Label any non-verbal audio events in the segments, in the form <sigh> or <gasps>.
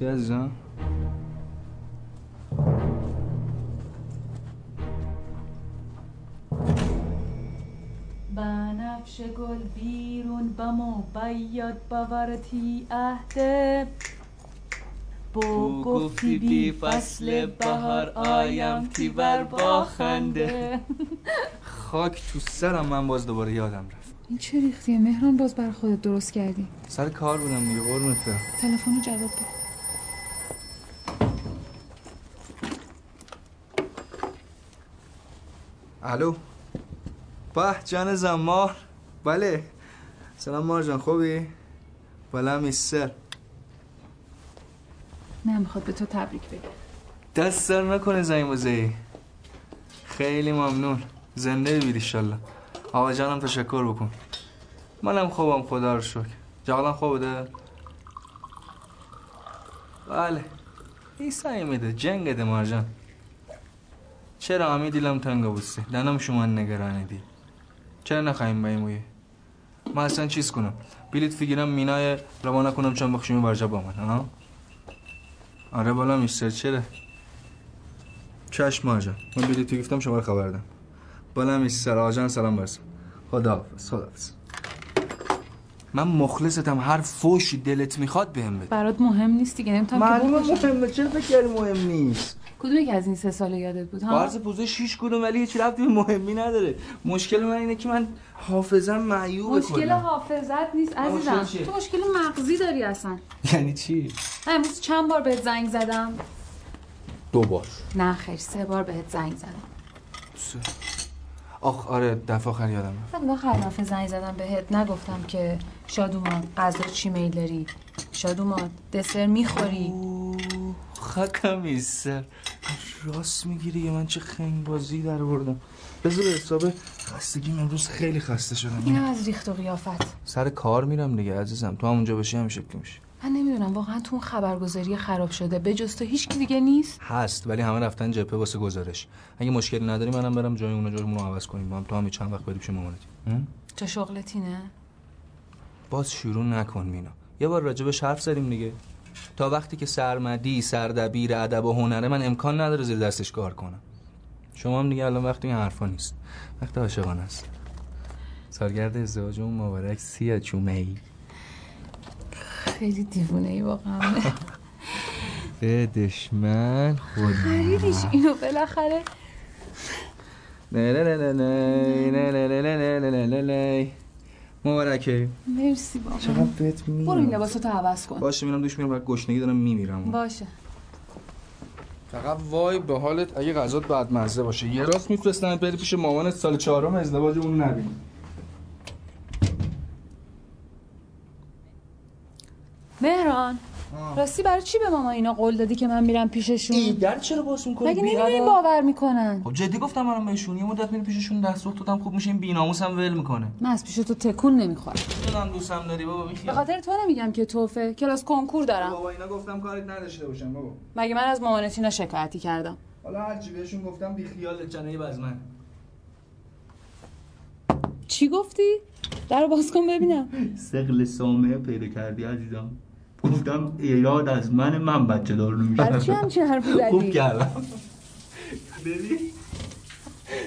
نیستی عزیزم. بنفش گل بیرون بمو بیاد باورتی عهده بو گفتی بی فصل بهار آیم تیبر با خنده. <laughs> خاک تو سرم من باز دوباره یادم رفت. این چه ریختیه؟ مهران باز بر خودت درست کردی. سر کار بودم دیگه قربونت برم. تلفن رو جواب بده. الو؟ به جان زمار. بله. سلام مار جان خوبی؟ بله میسر نه می‌خواد به تو تبریک بگه. دست سر نکنه زنگ بزهی خیلی ممنون. زنده بید ایشالله آقا جانم تشکر بکن. منم خوبم خدا رو شکر. جاغلم خوب بوده بله. ای سعی میده. جنگ ده مارجان چرا همی دیلم تنگ بوستی دنم شما نگرانه دی. چرا نخواهیم بایمویه من اصلا چیز کنم؟ بلیت فیگیرم مینای روانه کنم چون بخشیمی برجا با من آره بالا میستر چرا؟ چشم آجا من بلیتو گفتم شما رو خبر دم بالا میستر آجان سلام برسم خدا حافظ خدا حافظ من مخلصتم هر فوشی دلت می‌خواد بهم بده. برات مهم نیست دیگه نمی‌تونم که معلومه. مهمه چرا فکر مهم نیست؟ کدوم یکی از این سه سال یادت بود ها؟ فرض پوزه شیش کدوم ولی هیچ ربطی به مهمی نداره. مشکل من اینه که من حافظم معیوبه مشکل کلا حافظت نیست عزیزم؟ تو مشکل مغزی داری اصلا. یعنی چی؟ امروز چند بار بهت زنگ زدم؟ دو بار. نه خیر سه بار بهت زنگ زدم. آخ آره دفعه آخر یادم رفت من آخر دفعه زنگ زدم بهت. نگفتم که شادومان غذا چی میل داری؟ شادومان دسر می‌خوری؟ خاکم ایسر راست می‌گیری یه من چه خنگ بازی در بردم بذار به حساب خستگیم امروز خیلی خسته شدم. اینم از ریخت و قیافت. سر کار میرم دیگه عزیزم. تو همونجا باشی هم شکلی میشه من نمی‌دونم واقعا تو اون خبرگزاری خراب شده. به جز تو هیچ کی دیگه نیست. هست ولی همه رفتن جبهه واسه گزارش. اگه مشکلی نداری منم برم جای اونا جایمون رو عوض کنیم. با هم تو هم چند وقت بری پیش مامانت؟ چه شغلتی نه باز شروع نکن مینا. یه بار راجبش حرف زدیم دیگه. تا وقتی که سرمدی سردبیر ادب و هنره من امکان نداره زیر دستش کار کنم شما هم دیگه الان وقتی این حرفا نیست وقت عاشقانه است سالگرد ازدواجمون مبارک سیا چومه ای خیلی دیوونه ای واقعا به دشمن خود خریدیش اینو بالاخره نه نه نه نه نه نه نه نه نه نه نه نه مبارکه. مرسی بابا. چقدر بهت میرم برو این لباساتو عوض کن. باشه میرم دوش میرم بعد گشنگی دارم میمیرم. باشه. فقط وای به حالت اگه غذات بعد مزه باشه. یه راست میفرستن بری پیش مامانت سال چهارم ازدواج اون نبینی مهران. راستی برای چی به ماما اینا قول دادی که من میرم پیششون؟ در چرا باز می‌کنی؟ مگه نمی‌دونی باور می‌کنن؟ خب جدی گفتم منم بهشون یه مدت میری پیششون دست سوخت دادم خوب میشه این بی‌ناموسم ول می‌کنه. من از پیش تو تکون نمی‌خورم. می‌دونم دوستم داری بابا به بیخیال خاطر تو نمیگم که توفه. کلاس کنکور دارم. بابا اینا گفتم کاریت نداشته باشم بابا. مگه من از مامانت اینا شکایتی کردم؟ حالا هرچی بهشون گفتم بی خیال جنایی بزمن چی گفتی؟ در باز کن ببینم. <laughs> سقل سامه پیدا کردی عزیزم. گفتم ایراد از من من بچه دار نمیشم. برای چی همچین حرفی زدی؟ خوب کردم. ببین.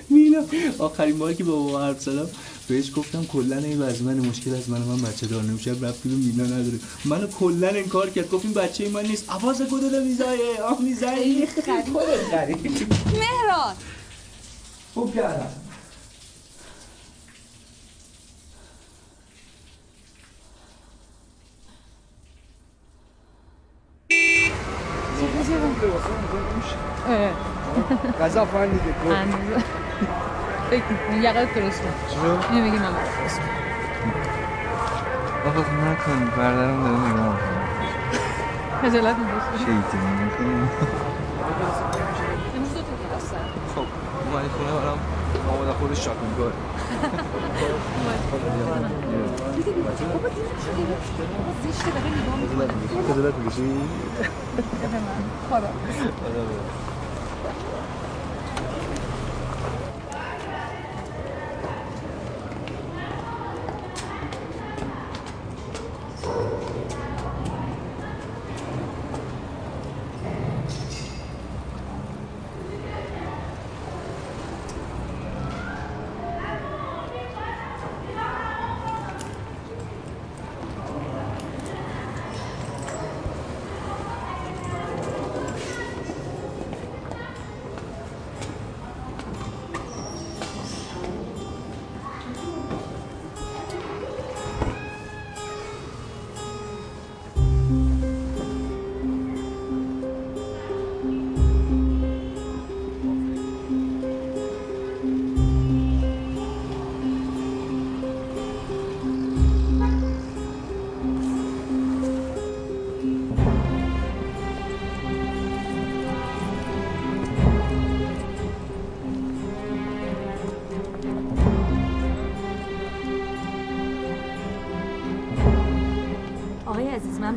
مینا آخرین باری که با بابا حرف زدم بهش گفتم کلا این از من مشکل از من من بچه دار نمیشه رفتی به مینا نداره. منو کلا انکار کرد. گفت این بچه من نیست. عواز گدل میزایه آه میزایه مهران خوب کردم. غذا فن دیگه اندازه فکر می‌کنی یقت درست کن اینو بگی من درست کن بابا نکن بردارم داره نگاه خجالت می‌کشی شیطانی می‌کنم امروز دو تا درسته خب اومدی خونه برام آماده خودش شاپینگ خدا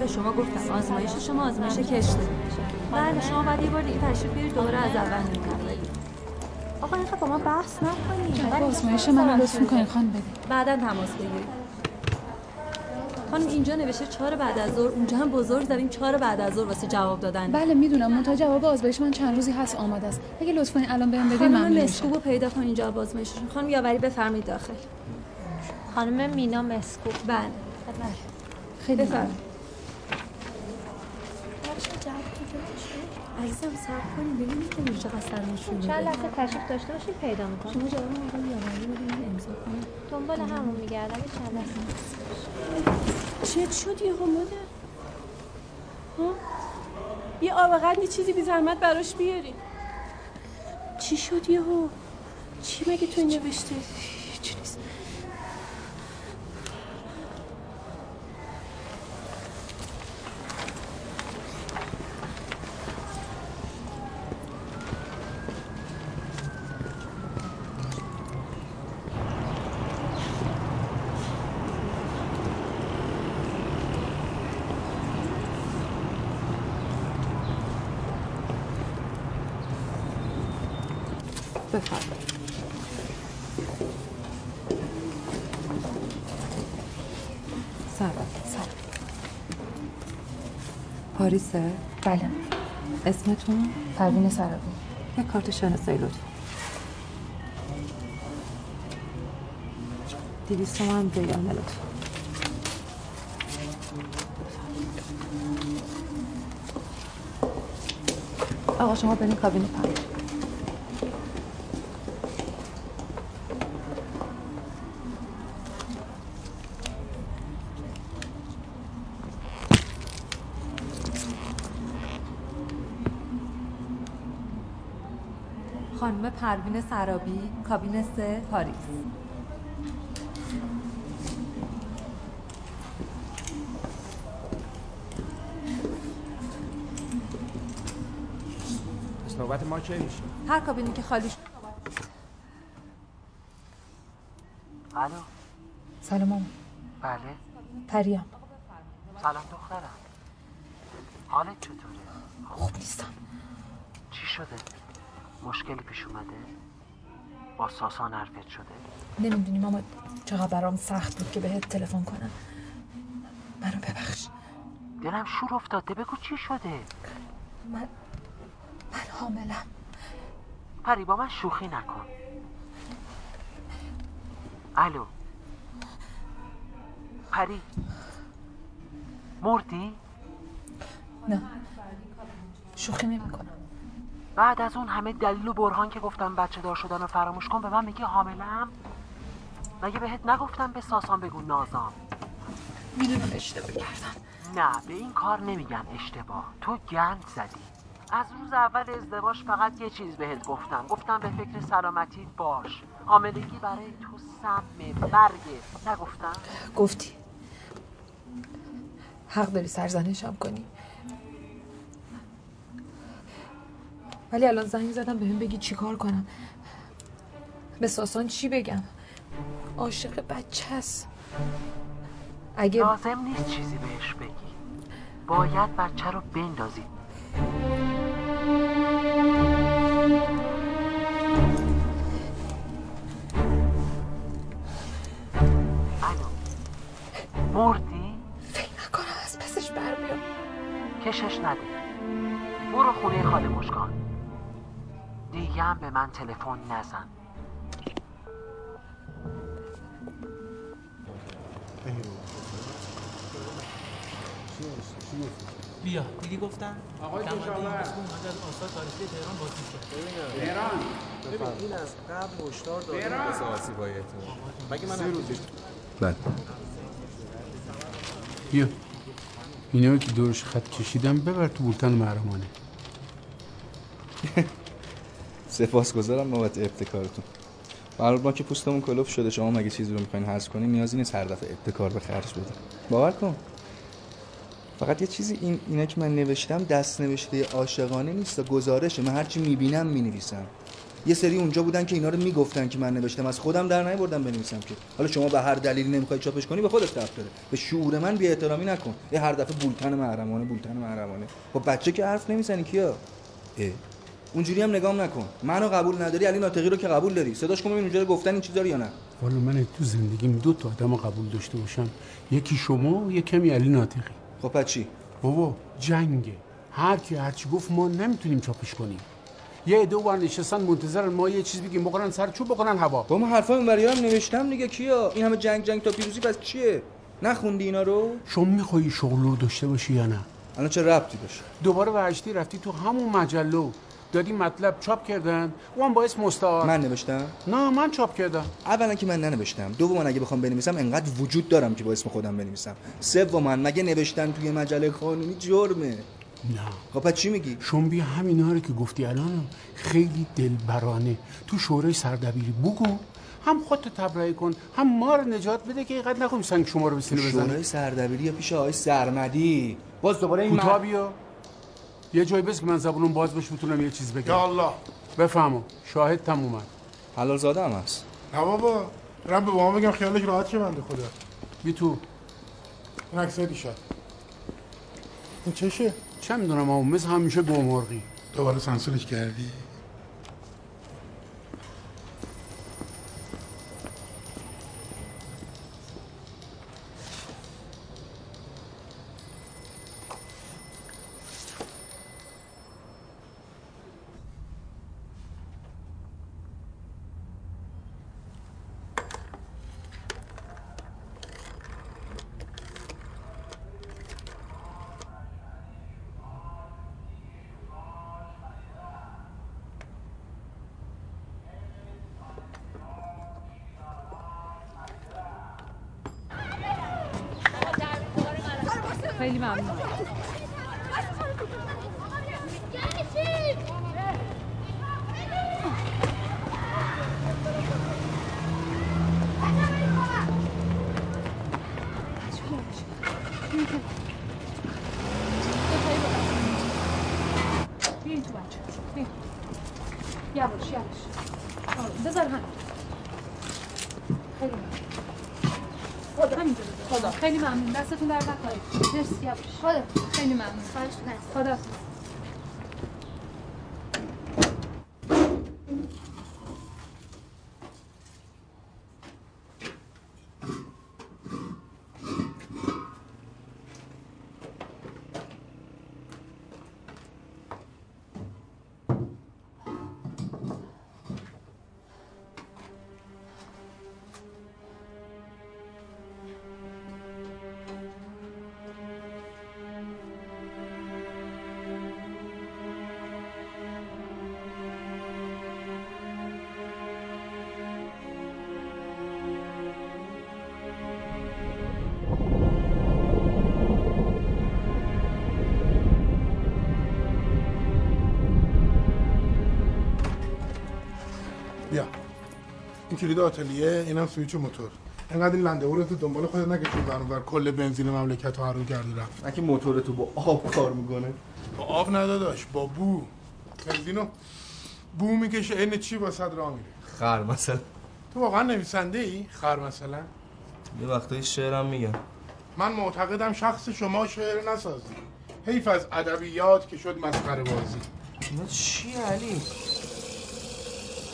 به شما گفتم آزمایش شما آزمایش کشته. بله شما باید یه بار دیگه تشریف بیارید دوباره از اول بدید آقا اینقدر با ما بحث نکنید. آزمایش من لطف می‌کنین خانم بدین بعدا تماس بگیرید. خانم اینجا نوشته چهار بعد از ظهر. اونجا هم بزرگ زدیم چهار بعد از ظهر واسه جواب دادن. بله می‌دونم. منتها جواب آزمایش من چند روزی هست آماده است. اگه لطف کنین الان بهم بدین خانم ممنون میشم. مسکوب رو پیدا کنین جواب آزمایششون. خانم یاوری بفرمایید داخل. خانم مینا مسکوب بله. خیلی ممنون. بفرمایید عزیزم صبر کنید ببینید که اینجا چقدر سرمشون چند لحظه تشریف داشته باشید پیدا می‌کنم. شما جواب آقای یاوری رو بدین امضا کنید دنبال همون میگردم چند لحظه. چت شد یه مادر؟ ها؟ یه آب قند چیزی بی زحمت براش بیاری. چی شد یهو؟ چی مگه تو نوشته؟ هیچ نیست. بفرمایید سلام پاریسه بله. اسمتون؟ پروین سرابی. یه کارت شناسایی لطفا دیویست تومن بیانه لطفا آقا شما برین کابین پروین خانم پروین سرابی کابین سه پاریس. پس نوبت ما کی میشه؟ هر کابینی که خالی شد الو. سلام مامان بله. پریام سلام دخترم. حالت چطوره؟ خوب نیستم. چی شده؟ مشکلی پیش اومده؟ با ساسان حرفت شده؟ نمی‌دونی ماما چقدر برام سخت بود که بهت تلفن کنم. منو ببخش. دلم شور افتاده. بگو چی شده؟ من من حاملم. پری با من شوخی نکن. الو. پری. مردی؟ نه. شوخی نمی‌کنم. بعد از اون همه دلیل و برهان که گفتم بچه دار شدن رو فراموش کن به من میگی حاملم مگه بهت نگفتم به ساسان بگو نازام؟ می‌دونم اشتباه کردم. نه به این کار نمیگن اشتباه. تو گند زدی. از روز اول ازدواج فقط یه چیز بهت گفتم. گفتم به فکر سلامتی باش. حاملگی برای تو سم برگه نگفتم؟ گفتی. حق داری سرزنشم کنی. ولی الان زنگ زدم بهم بگی چی کار کنم. به ساسان چی بگم؟ عاشق بچه است. اگه لازم نیست چیزی بهش بگی. باید بچه رو بندازی. مردی؟ فکر نکنم از پسش بر بیام. کشش نده. برو خونه خاله مشکان. دیگه هم به من تلفن نزن. بیا دیدی گفتم آقای کشاورز. از آثار تاریخی تهران بازی کرد مهران ببین این از قبل هشدار داده. واسه آسیبایتون مگه من سه روزش بله. بیا. اینا که دورش خط کشیدم ببر تو بولتن محرمانه سپاسگزارم بابت ابتکارتون. برای ما که پوستمون کلوف شده شما مگه چیزی رو می‌خواین حذف کنین نیازی نیست هر دفعه ابتکار به خرج بده. باور کن. فقط یه چیزی این اینا که من نوشتم دست نوشته عاشقانه نیست گزارشه. من هرچی می‌بینم می‌نویسم. یه سری اونجا بودن که اینا رو می‌گفتن که من نوشتم. از خودم در نیاوردم بنویسم که. حالا شما به هر دلیلی نمی‌خوای چاپش کنی به خودت ربط داره. به شعور من بی احترامی نکن. یه هر دفعه بولتن محرمانه بولتن محرمانه. با بچه که حرف نمی‌زنی کیا؟ اه. اونجوری هم نگام نکن. منو قبول نداری علی ناطقی رو که قبول داری. صداش کن ببین اونجا گفتن این چیزا رو یا نه. والا من تو زندگیم دو تا آدم قبول داشته باشم. یکی شما و یکی علی ناطقی. خب پس چی؟ بابا جنگه. هر کی هر چی گفت ما نمی‌تونیم چاپش کنیم. یه عده بار نشستن منتظرن ما یه چیز بگیم. بکنن سر چوب بکنن هوا. با ما حرفا اون هم نوشتم دیگه. کیا؟ این همه جنگ جنگ تا پیروزی پس چیه؟ نخوندی اینا رو؟ شما میخوایی شغل رو داشته باشی یا نه؟ الان چه ربطی داشت؟ دوباره ورشتی رفتی تو همون مجله دادی مطلب چاپ کردن؟ اون باعث مستعار. من نوشتم؟ نه من چاپ کردم. اولا که من ننوشتم. دوما اگه بخوام بنویسم انقدر وجود دارم که با اسم خودم بنویسم. سوما مگه نوشتن توی مجله قانونی جرمه؟ نه. خب پس چی میگی؟ شما بیا همینا رو که گفتی الان خیلی دلبرانه. تو شورای سردبیری بگو. هم خودتو تبرئه کن. هم ما رو نجات بده که اینقدر نکنیم سنگ شما رو به سینه بزنه شورای سردبیری یا پیش آقای سرمدی؟ باز دوباره این بیا. یه جایی بس که من زبونم باز بشه بتونم یه چیز بگم. یا الله. بفهمم شاهد تم اومد. حلال زاده هم هست. نه بابا. برم به بابا بگم خیالش راحت شه بنده خدا. بی تو. این عکس دیشب این چشه؟ چه می‌دونم اما مثل همیشه گمرغی دوباره سانسورش کردی خیلی ممنون بیاین تو بچه. یواش یواش. بذار هم. خیلی. خدا همینجا بذار. خدا. خیلی ممنون. دستتون در نکنه مرسی یواش. خدا. خیلی ممنون. خدا. این کلید آتلیه اینم سویچ موتور. اینقدر این لنده رو تو دنبال خودت نکشون برون کل بنزین مملکت رو حروم کردی رفت نه که موتور تو با آب کار می‌کنه. با آب نداداش با بو. بنزینو بو می‌کشه این چی واسه راه میره؟ خر مثلا. تو واقعا نویسنده ای خر مثلا؟ یه وقتایی شعرم میگم من معتقدم شخص شما شعر نسازی. حیف از ادبیات که شد مسخره بازی. اینا چی علی؟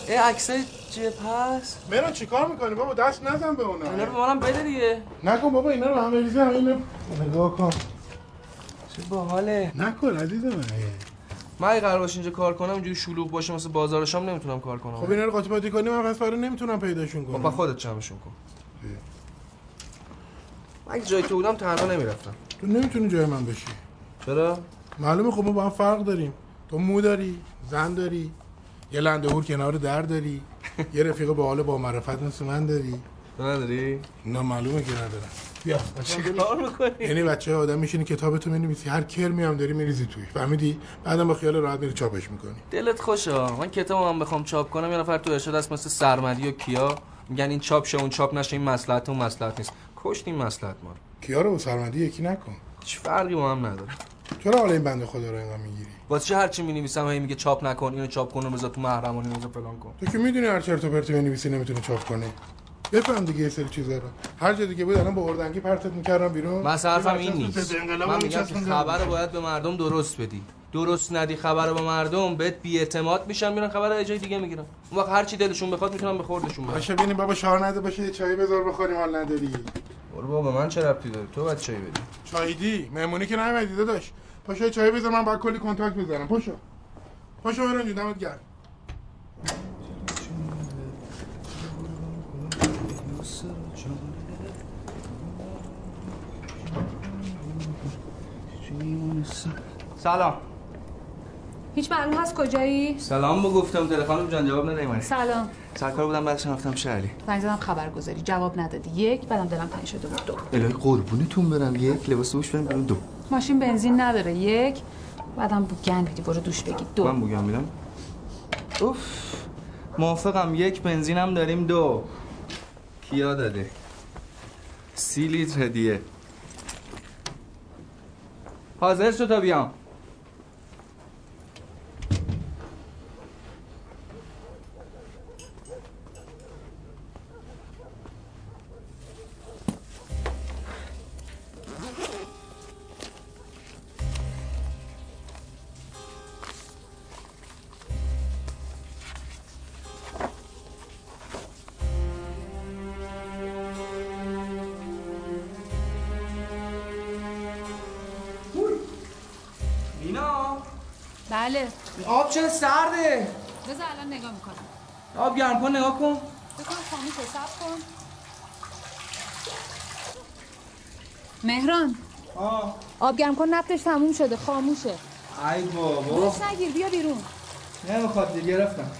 ای عکسای جپ هست. مرا چیکار می‌کنی؟ بابا دست نزن به اونا اینا رو منم بده دیگه. نکن بابا اینا رو همه ریزی همه اینو نگاه کن. چه باحاله. نکن عزیز من. من اگه قرار باشه اینجا کار کنم اینجوری شلوغ باشه مثل بازار شام نمی‌تونم کار کنم. خب اینا رو قاطی پاتی کنی من پس برای نمی‌تونم پیداشون کنم. خب خودت جمعشون کن. من اگه جای تو بودم تنها نمی‌رفتم. تو نمی‌تونی جای من بشی. چرا؟ معلومه خب ما با هم فرق داریم. تو مو داری زن داری. یه لنده هور کنار در داری. <laughs> یه رفیق با حال با معرفت مثل من داری. نداری؟ نه معلومه که ندارم بیا. چیکار می‌کنی؟ یعنی بچه آدم میشینی کتابتو می‌نویسی. هر کرمی هم داری میریزی توش فهمیدی؟ بعدم با خیال راحت میری چاپش می‌کنی. دلت خوشه من کتاب من بخوام چاپ کنم. یه نفر تو ارشاد هست مثل سرمدی و کیا. میگن این چاپ شه اون چاپ نشه. این مصلحت اون مصلحت نیست. کشت این مصلحت ما کیا رو با سرمدی یکی نکن. هیچ فرقی با هم نداره. چرا حالا این بنده خدا رو اینقدر می‌گیری؟ واسه چه هرچی می‌نویسم هی میگه چاپ نکن اینو چاپ کن و بذار تو محرمانه اینو فلان کن. تو که می‌دونی هر چرت و پرتی بنویسی نمی‌تونه چاپ کنی بفهم دیگه یه سری چیزا رو. هر جا دیگه بود الان با اردنگی پرتت می‌کردم بیرون. من حرفم این نیست من میگم که. خبر رو باید به مردم درست بدی. درست ندی خبر رو به مردم بهت بی‌اعتماد میشن میرن خبر رو جای دیگه می‌گیرن. اون وقت هر چی دلشون بخواد می‌تونن به خوردشون بدن باشه ببینیم بابا شعار نده باشه یه چایی بذار بخوریم حال نداری. برو بابا من چه ربطی داره؟ تو باید چای بدی. چایدی مهمونی که نیومدی داداش. پاشو چایی بذار من باید کلی کنتاکت بزنم پاشو. پاشو برو اینجا دمت گرم. سلام. هیچ معلوم هست کجایی؟ سلام بگو گفتم تلفنم جان جواب من سلام. سرکار بودم بعدش رفتم شهری. زنگ زدم خبرگزاری. جواب ندادی. یک بعدم دلم تنگ شده بود. دو. الهی قربونتون برم. یک لباس دوش برم برم دو. ماشین بنزین نداره. یک. بعدم بوگن بدی. برو دوش بگی. دو. من بگم میدم. اوف. موافقم. یک بنزینم داریم. دو. کیا داده؟ سی لیتر هدیه حاضر شد تا بیام. نگاه کن بکنم سب کن مهران آه آب گرم کن نفتش تموم شده خاموشه ای بابا نگیر بیا بیرون نمی‌خواد دیگه گرفتم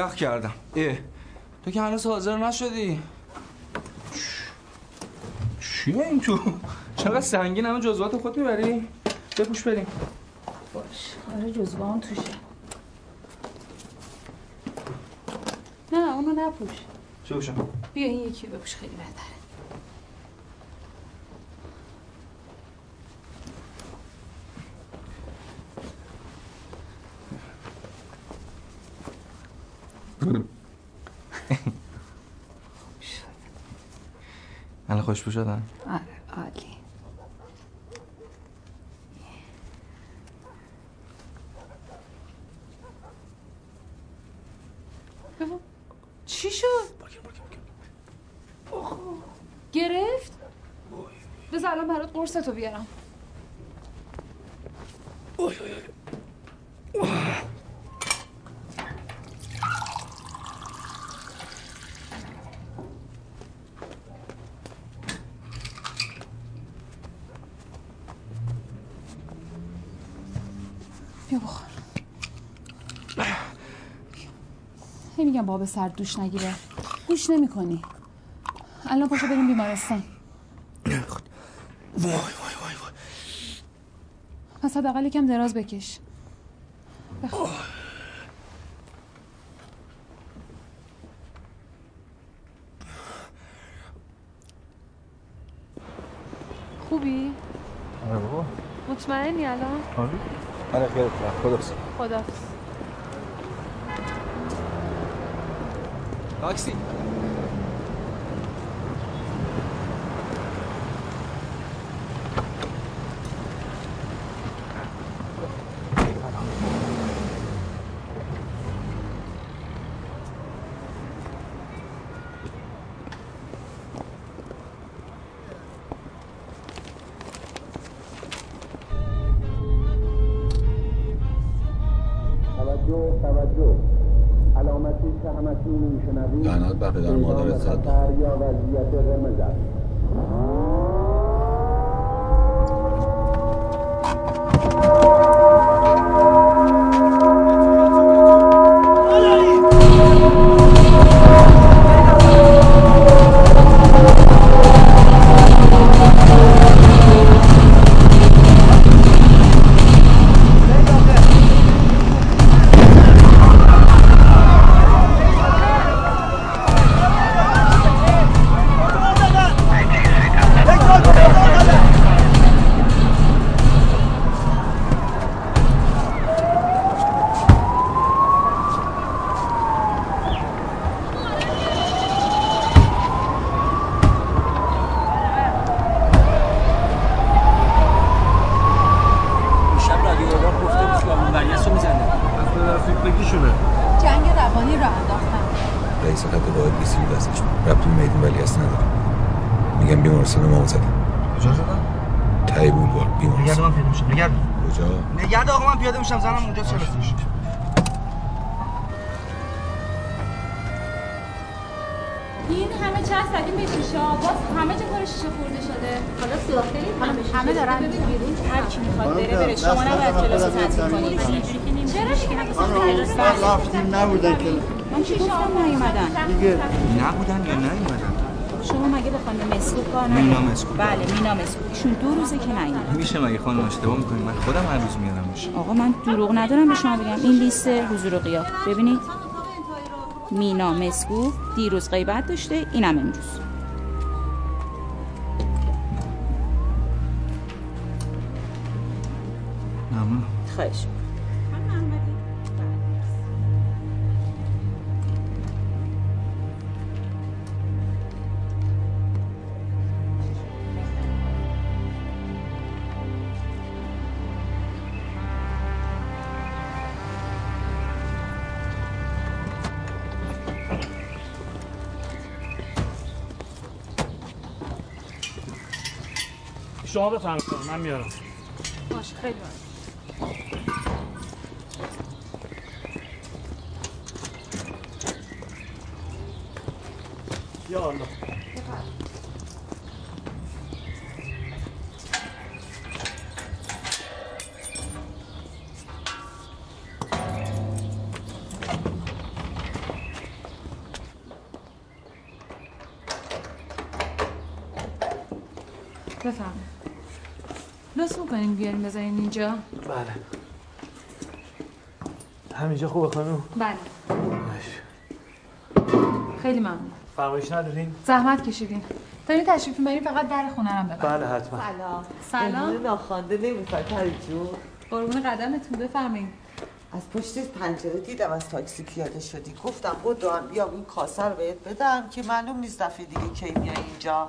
یخ کردم. اه تو که هنوز حاضر نشدی. چیه این تو؟ چقدر سنگین همه جزوات خود می‌بری؟ بپوش بریم. باش. آره جزوه هم توشه. نه اونو نپوش. چه بوشم؟ بیا این یکی بپوش خیلی بهتره الان خوشبو شدن؟ آره عالی چی شد؟ گرفت؟ بذار الان برات قرصتو بیارم بیا بخور هی میگم بابا سرد دوش نگیره. گوش نمی کنی الان پاشو بریم بیمارستان. وای وای وای وای. پس حداقل یکم دراز بکش. خوبی؟ آره بابا. مطمئنی الان؟ آره. آره خیلی خدا خدا تاکسی مادرت صد اشتباه می‌کنی من خودم هر روز میارمش آقا من دروغ ندارم به شما بگم. این لیست حضور و غیاب. ببینید. مینا مسکو دیروز غیبت داشته اینم امروز. شما بفرمایید. من میارم. باشه خیلی. یا الله بفهم بیارین بذارین اینجا. بله. همینجا خوبه خانم؟ بله. خیلی ممنون. فرمایش ندارین؟ زحمت کشیدین. تا این تشریف می‌برین فقط در خونه رو ببرین. بله حتما. سلام. سلام. ناخوانده نمی‌خواد پری جون. قربون قدمتون بفرمایین. از پشت پنجره دیدم از تاکسی پیاده شدی. گفتم بدوم بیام این کاسه رو بهت بدم که معلوم نیست دفعه دیگه کی میای اینجا.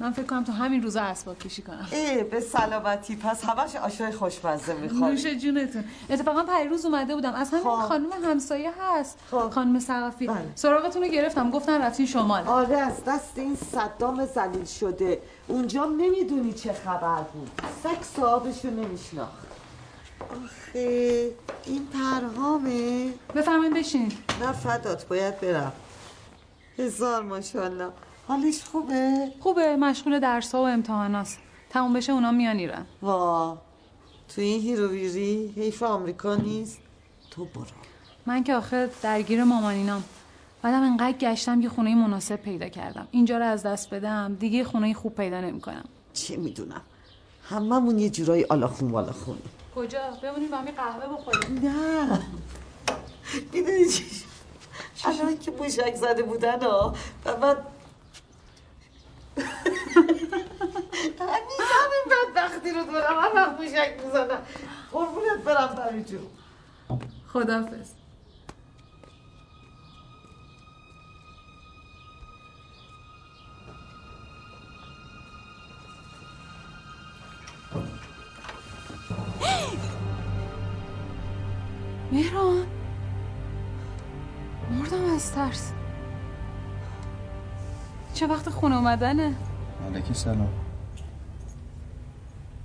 من فکر کنم تو همین روزا اسباب کشی کنم. ای به سلامتی. پس همش آشای خوشمزه می‌خوای نوش جونتون. اتفاقا پریروز اومده بودم. از همین خانم همسایه هست خانم سقفی سراغتون رو گرفتم. گفتن رفتین شمال. آره از دست این صدام زلیل شده. اونجا نمی‌دونی چه خبر بود. سگ صاحبشو نمیشناخت. آخه این پرهامه. بفرمایید بشین. نه فدات باید برم. هزار ماشاءالله. حالش خوبه؟ خوبه مشغول درس ها و امتحاناست تموم بشه اونا میان ایران. وا تو این هیروویری حیف آمریکا نیست؟ تو برو. من که آخه درگیر مامانینام بعدم انقدر گشتم یه خونه مناسب پیدا کردم. اینجا رو از دست بدم دیگه خونه خوب پیدا نمی‌کنم. چه می‌دونم؟ هممون یه جورایی آلاخون والاخون کجا؟ بمونیم با همین قهوه بخوریم. نه. می‌دونی چی الان که موشک زده بودن ها. و من همیشه همین بدبختی رو دارم هر وقت موشک می‌زنم. قربونت برم پری جون. خدافز <gasps> مهران. مردم از ترس. چه وقت خونه اومدنه؟ علیکی سلام.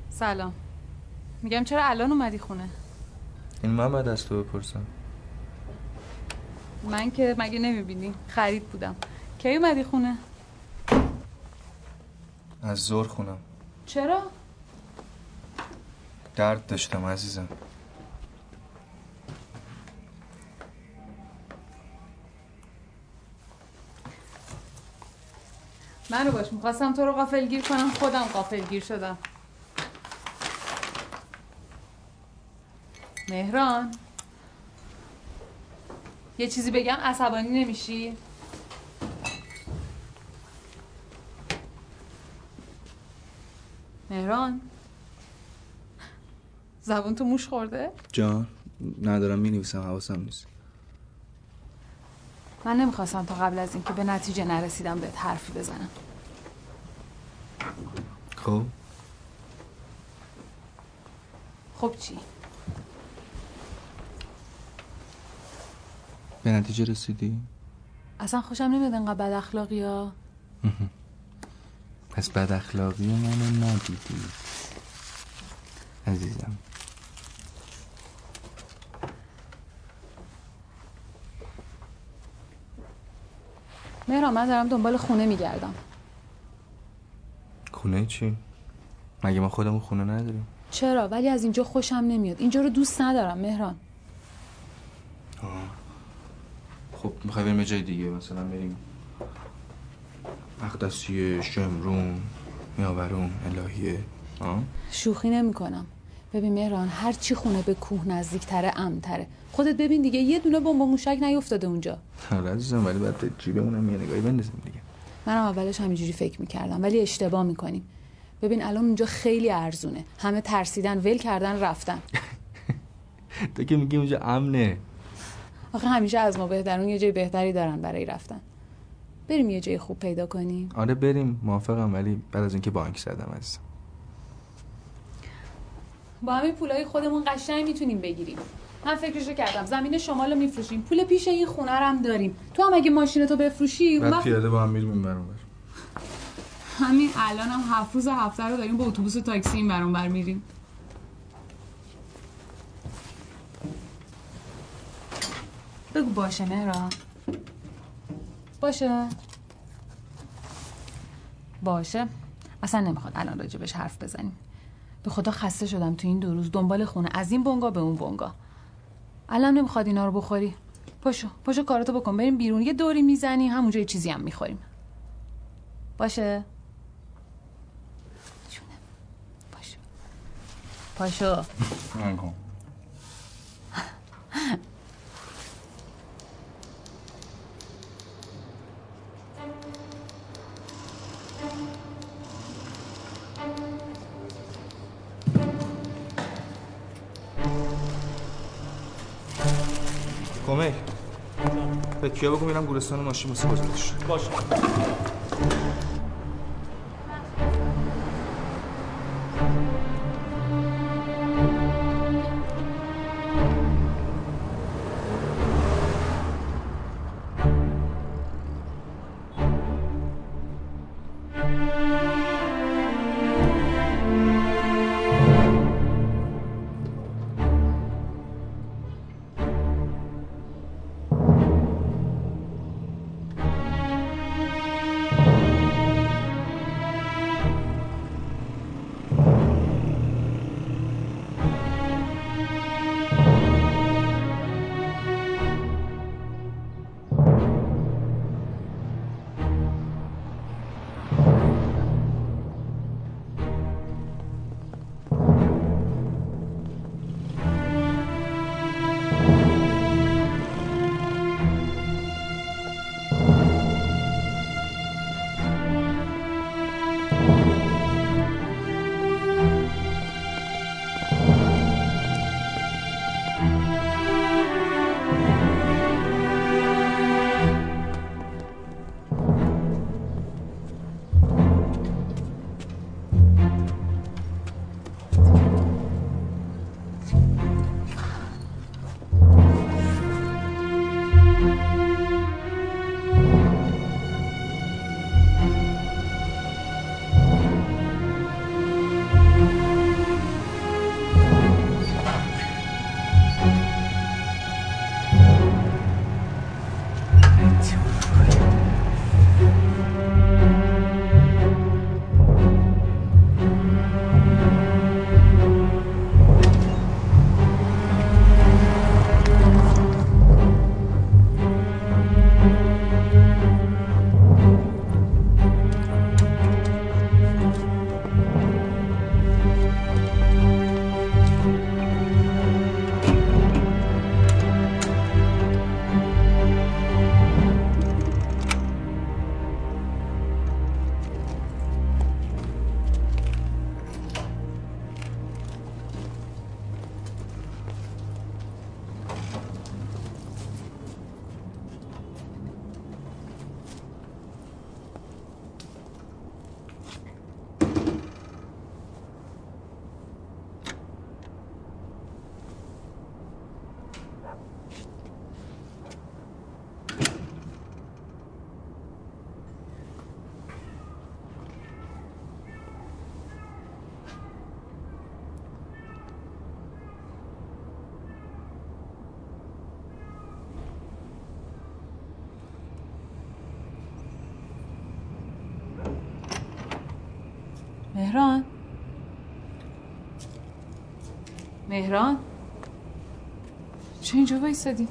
سلام. میگم چرا الان اومدی خونه؟ این من بعد از تو بپرسم. من که مگه نمی‌بینی؟ خرید بودم. کی اومدی خونه؟ از زور خونم. چرا؟ درد داشتم عزیزم. منو باش می‌خواستم تو رو قافل گیر کنم خودم قافل گیر شدم مهران یه چیزی بگم عصبانی نمیشی؟ مهران زبون تو موش خورده؟ جان ندارم می نویسم حواسم نیست من نمی‌خواستم تا قبل از اینکه به نتیجه نرسیدم بهت حرفی بزنم. خب؟ خب چی؟ به نتیجه رسیدی؟ اصلا خوشم نمیاد انقدر بد اخلاقی ها. <laughs> پس بد اخلاقی منو ندیدی. عزیزم. مهران من دارم دنبال خونه میگردم خونه چی؟ مگه ما خودمون خونه نداریم؟ چرا ولی از اینجا خوشم نمیاد اینجا رو دوست ندارم مهران آه. خب می‌خوای بریم یه جای دیگه مثلا بریم مقدسیه شمرون میاورون الهیه آه؟ شوخی نمی کنم ببین مهران هر چی خونه به کوه نزدیکتره امتره خودت ببین دیگه یه دونه بمب موشک نیفتاده اونجا. آره عزیزم ولی باید جیبمونم یه نگاهی بندازیم دیگه. منم اولش همینجوری فکر می‌کردم ولی اشتباه می‌کنیم. ببین الان اونجا خیلی ارزونه. همه ترسیدن ول کردن رفتن. <laughs> تو که میگی اونجا امنه. آخه همیشه از ما بهترون یه جای بهتری دارن برای رفتن. بریم یه جای خوب پیدا کنیم. آره بریم موافقم ولی بعد از اینکه بانک زدم عزیزم. با همین پولای خودمون قشنگ می‌تونیم بگیریم. من فکرشو کردم زمین شمال رو میفروشیم. پول پیش این خونه رو هم داریم. تو هم اگه ماشینتو بفروشی بعد وقت... پیاده با هم میریم این برون بر. همین الان هم هفت روز هفته رو داریم با اتوبوس و تاکسی این برون بر میریم. بگو باشه مهران. باشه. باشه. اصلا نمی‌خواد الان راجبش حرف بزنیم. به خدا خسته شدم تو این دو روز. دنبال خونه. از این بنگا به اون بنگا. الان نمی‌خواد اینا رو بخوری. پاشو پاشو کاراتو بکن. بریم بیرون. یه دوری می‌زنی همونجا یه چیزی هم می‌خوریم. باشه. پاشو. پاشو. <laughs> به کیا بگو میرم گورستان ماشین واسه گذارش باشه. مهران؟ چه اینجا وایسادی؟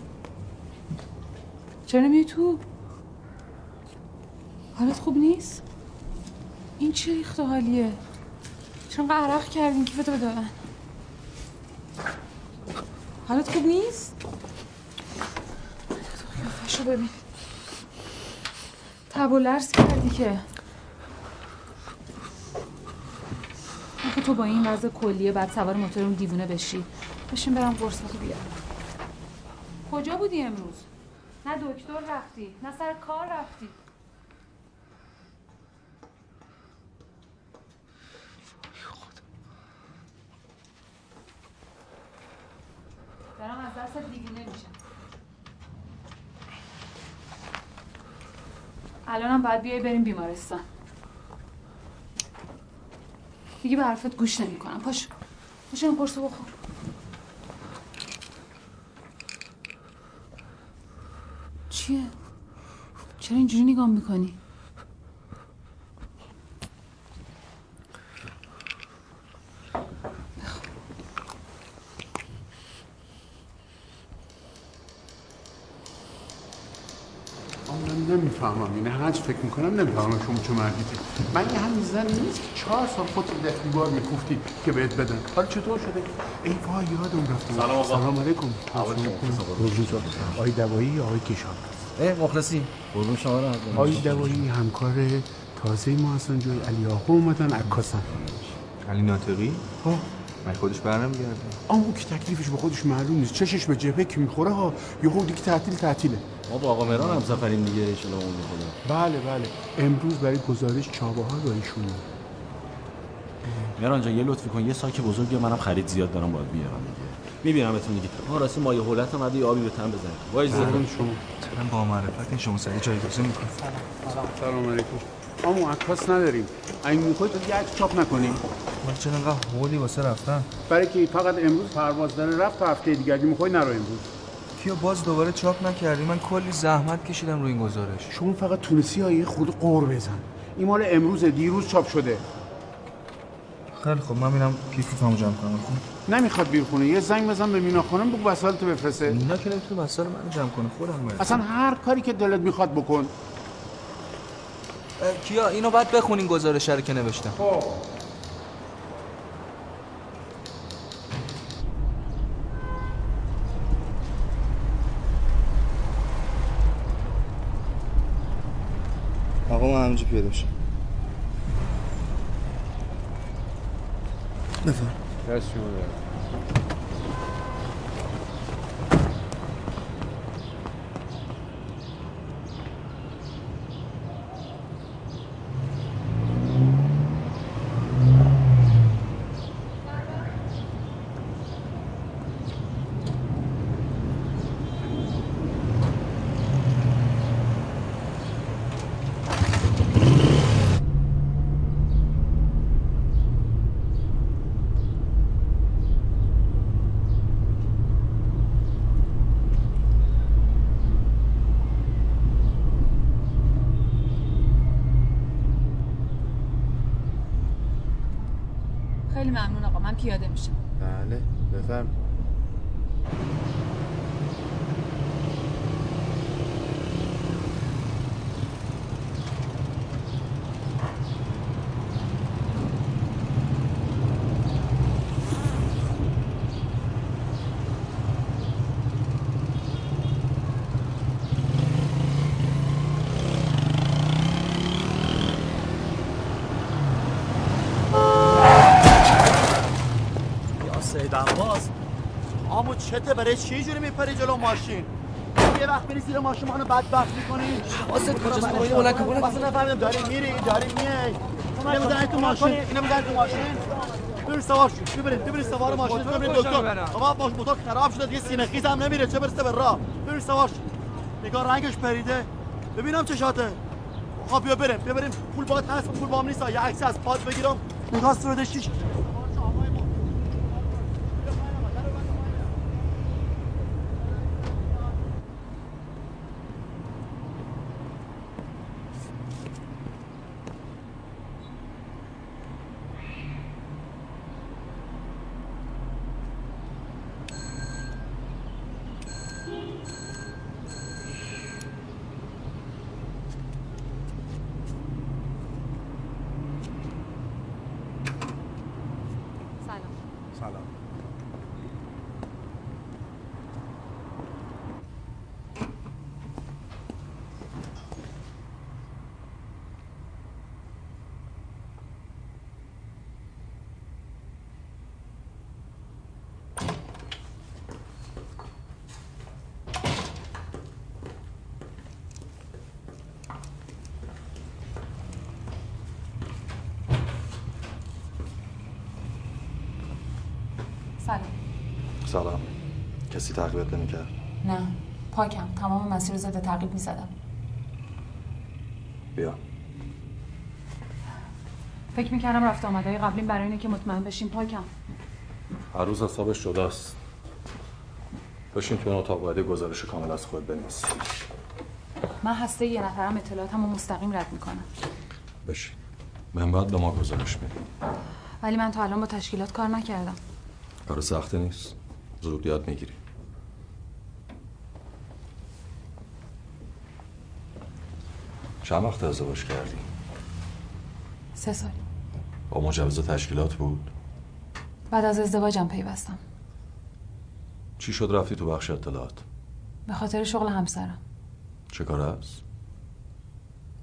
چرا نمیای تو؟ حالت خوب نیست؟ این چه ریخت و حالیه؟ چرا عرق کردین کیفتو بده من. حالت خوب نیست؟ قیافشو ببین. تب و لرز کردی که. آخه تو با این وضع کلیه بعد سوار موتور اون دیوونه بشی. بشین برم قرصاتو بیارم. کجا بودی امروز؟ نه دکتر رفتی نه سر کار رفتی. دارم از دست دیوونه میشم. الانم باید بیای بریم بیمارستان. دیگه به حرفت گوش نمی کنم پاش پاش این قرصو بخور چیه؟ چرا اینجوری نگاه می‌کنی؟ من هرچی فکر می‌کنم؟ نمی‌فهمم شما چه مردیتی من یه همین زن نیست که چهار سال خود در دیوار میکوفتی که بهت بدن. حالا چطور شده؟ ای وای یادم رفت. سلام آقا. سلام علیکم. شما. آقای دوایی یا آقای کشان اه مخلصی قربون شما رو آقای دوایی همکار تازه ما هستن جای علی آقا اومدن عکاسن. علی ناطقی؟ ها من خودش برنمیگرده اما که تکلیفش به خودش معلوم نیست. چشش به جبهه که می‌خوره؟ ها یه دیگه تعطیل تعطیله. ما با آقا مهران هم سفریم دیگه ان شاءالله اون خدا بله بله. امروز برای گزارش چابه ها با ایشونه مهران جان یه لطفی کن. یه ساک بزرگی منم خرید زیاد دارم باید بیارم دیگه. میبینمتون دیگه. ما راستی مایه هولت هم یه آبی به تن بزنید. وای سلام زدون شما. من با معرفت این شما سری جایگزین می‌کنم سلام علیکم. اما عکاس نداریم. اگه می‌خوای تو یه عکس چاپ نکنیم. من چرا انقدر حولی واسه رفتن؟ برای که فقط امروز پرواز داره رفت تا هفته دیگه. اگه می‌خوای نرو امروز. کیا باز دوباره چاپ نکردی. من کلی زحمت کشیدم روی این گزارش. شما فقط تونستی ها یه خود قور بزن. این مال امروز دیروز چاپ شده. خیلی خب من میرم کیف کیفمو جمع کنم. خب؟ نمی‌خواد بیر خونه. یه زنگ بزن به مینا خانم بگو وسایلتو بفرسته. مینا که نمی‌تونه وسایل منو جمع کنه. خودم باید اصلا هر کاری که دلت می‌خواد بکن. کیا؟ اینو بعد بخونین گزارش رو که نوشتم. خب. همینجا پیاده بشم بفرم دست خیلی ممنون آقا. من پیاده میشم. بله بفرم. چته برای چی جوری میپری جلو ماشین؟ یه وقت میری زیر ماشین منو بدبخت می‌کنی. حواست کجاست؟ آقا، اینو بلند کن، بلند کن. اصلا نفهمیدم داری میری داری میای. اینو بزنی تو ماشین اینو بزنی تو ماشین. ببین سوار شو ببرید ببرید سوار ماشین؟ کجا دکتر؟ بابا باش موتور خراب شده دیگه سینه خیز هم نمیره. چه برسه به راه؟ ببین سوار شو. نگاه رنگش پریده. ببینم چشاته خب بیا بریم بیا بریم. پول باهات هست پول با هم نیست. یه عکس از پاد بگیرم. نگاه صورتش چی سلام سلام سلام کسی تعقیبت نمی‌کرد. نه. پاکم. تمام مسیر ضد تعقیب می‌زدم. بیا. فکر می‌کردم رفت آمدهای قبلیم برای اینه که مطمئن بشیم؟ پاکم. هر روز حسابش جداست. بشین تو این اتاق. باید گزارش کامل از خود بنویس. من هسته یه نفرم اطلاعاتم رو مستقیم رد می‌کنم. بشین. من باید به ما گزارش بدیم. ولی من تا الان با تشکیلات کار نکردم. کار سختی نیست. زود یاد می‌گیری چند وقت ازدواج کردی؟ سه سال با مجوز تشکیلات بود؟ بعد از ازدواجم پیوستم چی شد رفتی تو بخش اطلاعات؟ به خاطر شغل همسرم چه کار است؟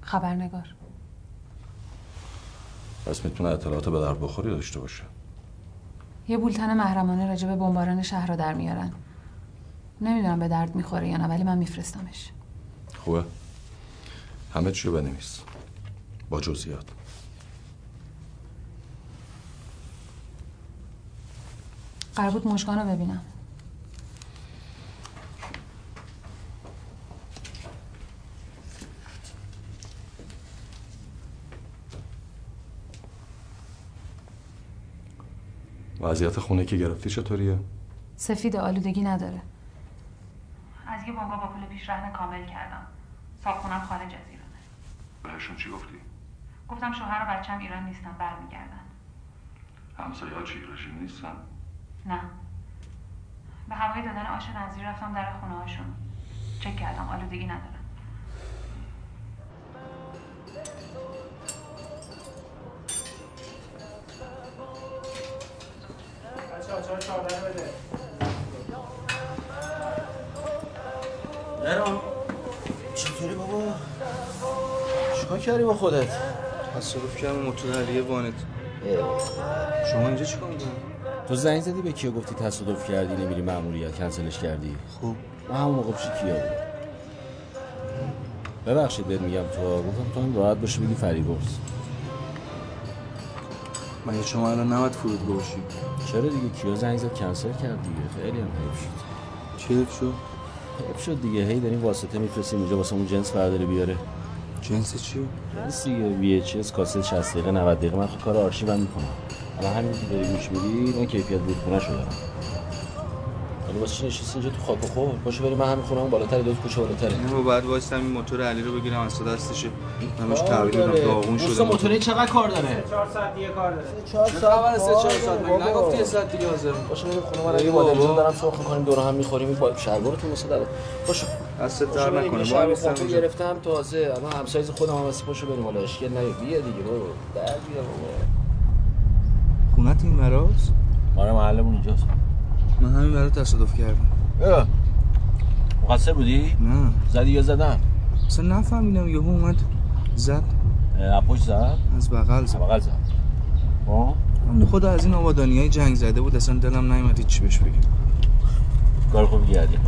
خبرنگار پس می‌تونه اطلاعات به درد بخوری داشته باشه یه بولتن محرمانه راجع به بمباران شهر رو در میارن نمی‌دونم به درد می‌خوره یا نه ولی من میفرستمش خوبه همه چی رو بنویس. با جزئیات. قرار بود مشکان رو ببینم. وضعیت خونه که گرفتی چطوریه؟ سفید آلودگی نداره. از یه بنگاه با پول پیشرهن کامل کردم. صابخونم خارج از ایرانه بهشون چی گفتی؟ گفتم شوهر و بچم ایران نیستن برمیگردن همسایه ها چی رژیم نیستن؟ نه به هوای دادن آش نظیر رفتم در خونه هاشون چک کردم آلودگی ندارن کردی با خودت؟ تصادف کردم موتور علیه وانت. شما اینجا چیکار می‌کنی؟ تو زنگ زدی به کیا گفتی تصادف کردی نمیری مأموریت کنسلش کردی؟ خب. من همون موقع پیش کیا بود ببخشید بهت میگم تو گفتم تو هم راحت باشه بگی فریبرز مگه شما الان نباید فرودگاه باشی؟ چرا دیگه؟ کیا زنگ زد کنسل کرد دیگه. خیلی هم حیف شد. چی حیف شد؟ حیف شد دیگه. هی داریم واسطه میفرستیم اینجا واسه اون جنس برداره بیاره. جنس چی جنس دیگه وی اچ اس کاسه 60 دقیقه 90 دقیقه. من خود کار آرشیوم می‌کنم. الان همین که داری گوش میدی من کیفیت رودخونه شو دارم حالا واسه چی نشستی اینجا تو خاک و خور باشه بریم من همین خونم بالاتر دو کوچه بالاتره. نه بعد واسه این موتور علی رو بگیرم از دستش همش تحویل بدم داغون شده. موتوری چقدر کار داره؟ 4 ساعت دیگه کار داره. 4 ساعت. سه چهار ساعت. مگه نگفتی یه ساعت دیگه حاضر باشه بریم خونه من با تلویزیون دارم سرخ می‌کنیم دور هم می‌خوریم با شلوارتون واسه داره باشه. دست در نکنه. وای هم گرفتم تازه الان همسایز خودم هم واسه پاشو بریم حالا اشکال نه بیا دیگه بابا. در بیا بابا. خونت این مراست آره محلمون اینجاست. من همین برای تصادف کردم. مقصر بودی؟ نه. زدی یا زدم؟ اصلا نفهمیدم. یهو اومد زد. اپوش زد؟ از بغل زد. بغل زد. ها؟ من خدا از این آبادانی های جنگ زده بود. اصلا دلم نیومد چی بهش بگم. کار خوبی کردی.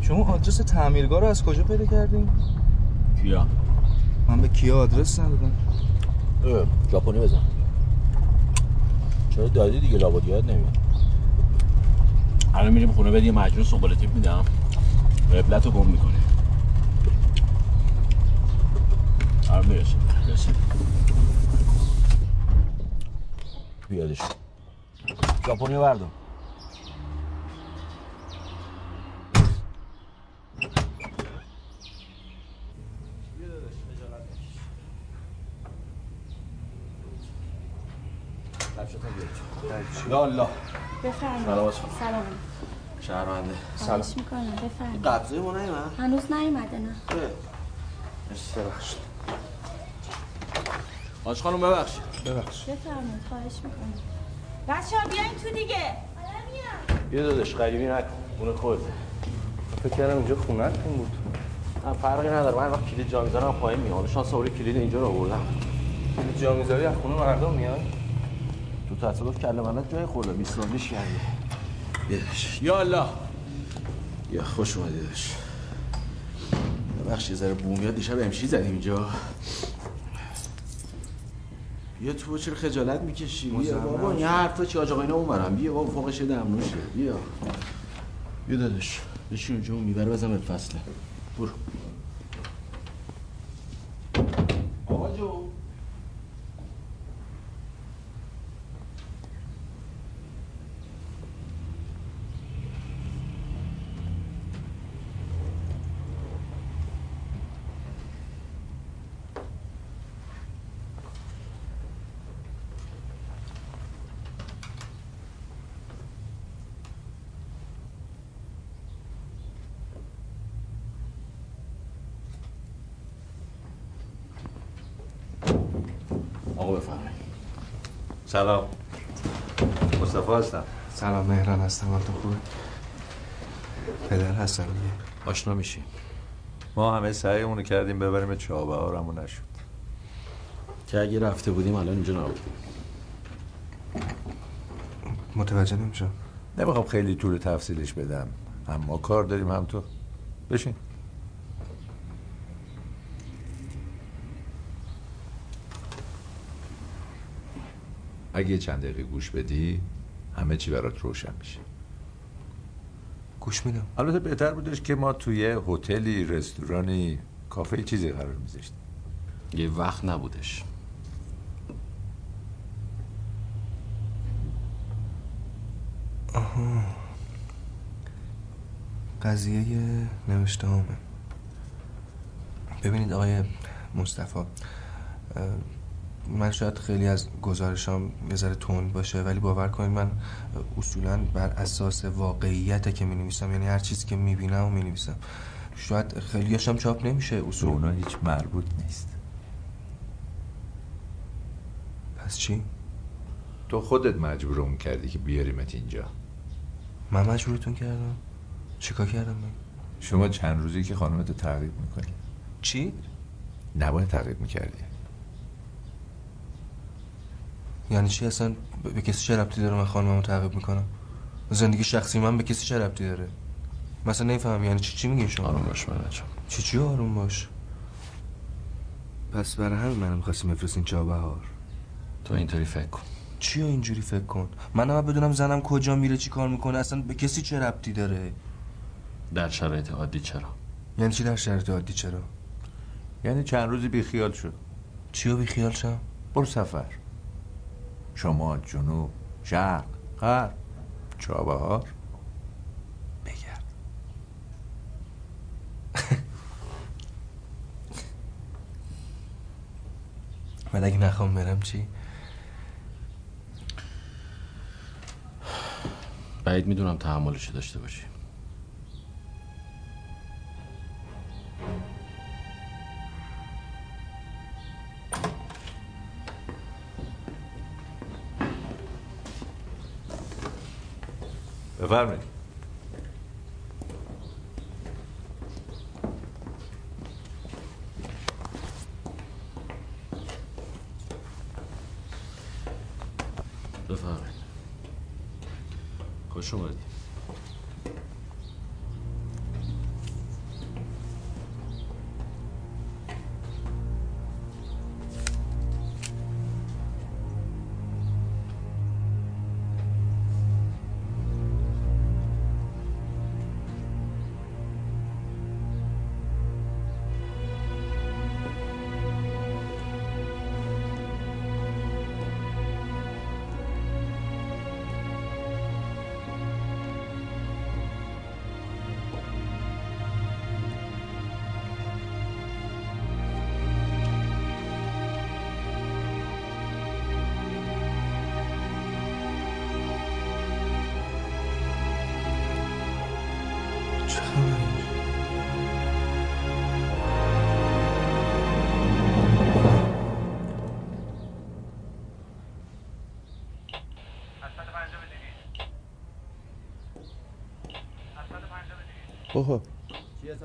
شما آدرس تعمیرگاه رو از کجا پیدا کردین؟ کیا؟ من به کیا آدرس ندادم. ژاپنی بزن. چرا دادی دیگه؟ لابد یاد نمیاد. الان میریم خونه بد یه مجنون سنبال تیپ میدم. قبلت رو گم می‌کنه الان می‌رسیم می‌رسیم بیادش. ژاپنی رو بردار یا الله بفرمایید سلام. سلام شهرمنده خواهش می‌کنم بفرمایید. قبضه ما نیمه؟ هنوز نیومده نه. ببخشید آج خانم ببخشید ببخش. بفرمایید خواهش می‌کنم. بچه ها بیاین تو دیگه. یه دادش غریبی نکن. اون خودته فکر کردم اینجا خونتون بود. فرقی نداره. من وقت کلید جا می‌ذارم پایین میام. شانس آوری کلید اینجا رو آوردم. کلید جا می‌ذاری از خونه مردم میاد تو تصادف کله منت جای خورده. بیسلامیش کردی. بیدش یا الله. یا خوش اومدی داشت ببخش یه ذره بوم میاد. دیشب امشی زدیم اینجا. بیا تو چرا خجالت می‌کشی؟ بیا بابا. یه حرفا چی آج آقاینا اونورم بیا بابا فوقش یه دمنوشه بیا. بیا دادش بشین اونجا اون می‌بره بزن به فصله. برو آقا جو آقا بفرمایید سلام. مصطفی هستم. سلام مهران هستم. حالتون خوبه؟ پدر هستم دیگه. آشنا میشی ما همه سعیمون رو کردیم ببریم چابهار اما نشد. که اگه رفته بودیم الان اینجا نبودیم متوجه نمیشم. نمی‌خوام خیلی طول تفصیلش بدم. هم ما کار داریم هم تو. بشین. اگه چند دقیقه گوش بدی همه چی برات روشن میشه. گوش میدم. البته بهتر بودش که ما توی هتلی رستورانی کافه چیزی قرار میذاشتیم. یه وقت نبودش. آها. قضیه نوشته همه ببینید آقای مصطفی من شاید خیلی از گزارشام یه ذره تند باشه ولی باور کنید من اصولا بر اساس واقعیت که می نویسم یعنی هر چیزی که می بینم و می نویسم شاید خیلیاشم چاپ نمیشه اصولا. اونا هیچ مربوط نیست. پس چی؟ تو خودت مجبورمون کردی که بیاریمت اینجا. من مجبورتون کردم. چیکار کردم من؟ شما چند روزی که خانمتو تعقیب می‌کنی؟ چی؟ نباید تعقیب می‌کردی. یعنی چی اصلا؟ به کسی چه ربطی داره من خانممو تعقیب می‌کنم؟ زندگی شخصی من به کسی چه ربطی داره؟ مثلا نمیفهم یعنی چی چی میگین شما؟ آروم باش من چی چی آروم باش؟ پس برای همین منم می‌خواستیم بفرستین چابهار. تو اینطوری فکر کن. چی اینجوری فکر کن؟ من هم بدونم زنم کجا میره چی کار می‌کنه اصلا به کسی چه ربطی داره؟ در شرایط عادی چرا؟ یعنی چی در شرایط عادی چرا؟ یعنی چند روزی بیخیال شد. چیو بیخیال شم؟ برو سفر. شما جنوب شرق غرب چابهار. بگرد. <laughs> بعد اگه نخوام برم چی؟ بعید می‌دونم تحملش داشته باشی. بفرمایید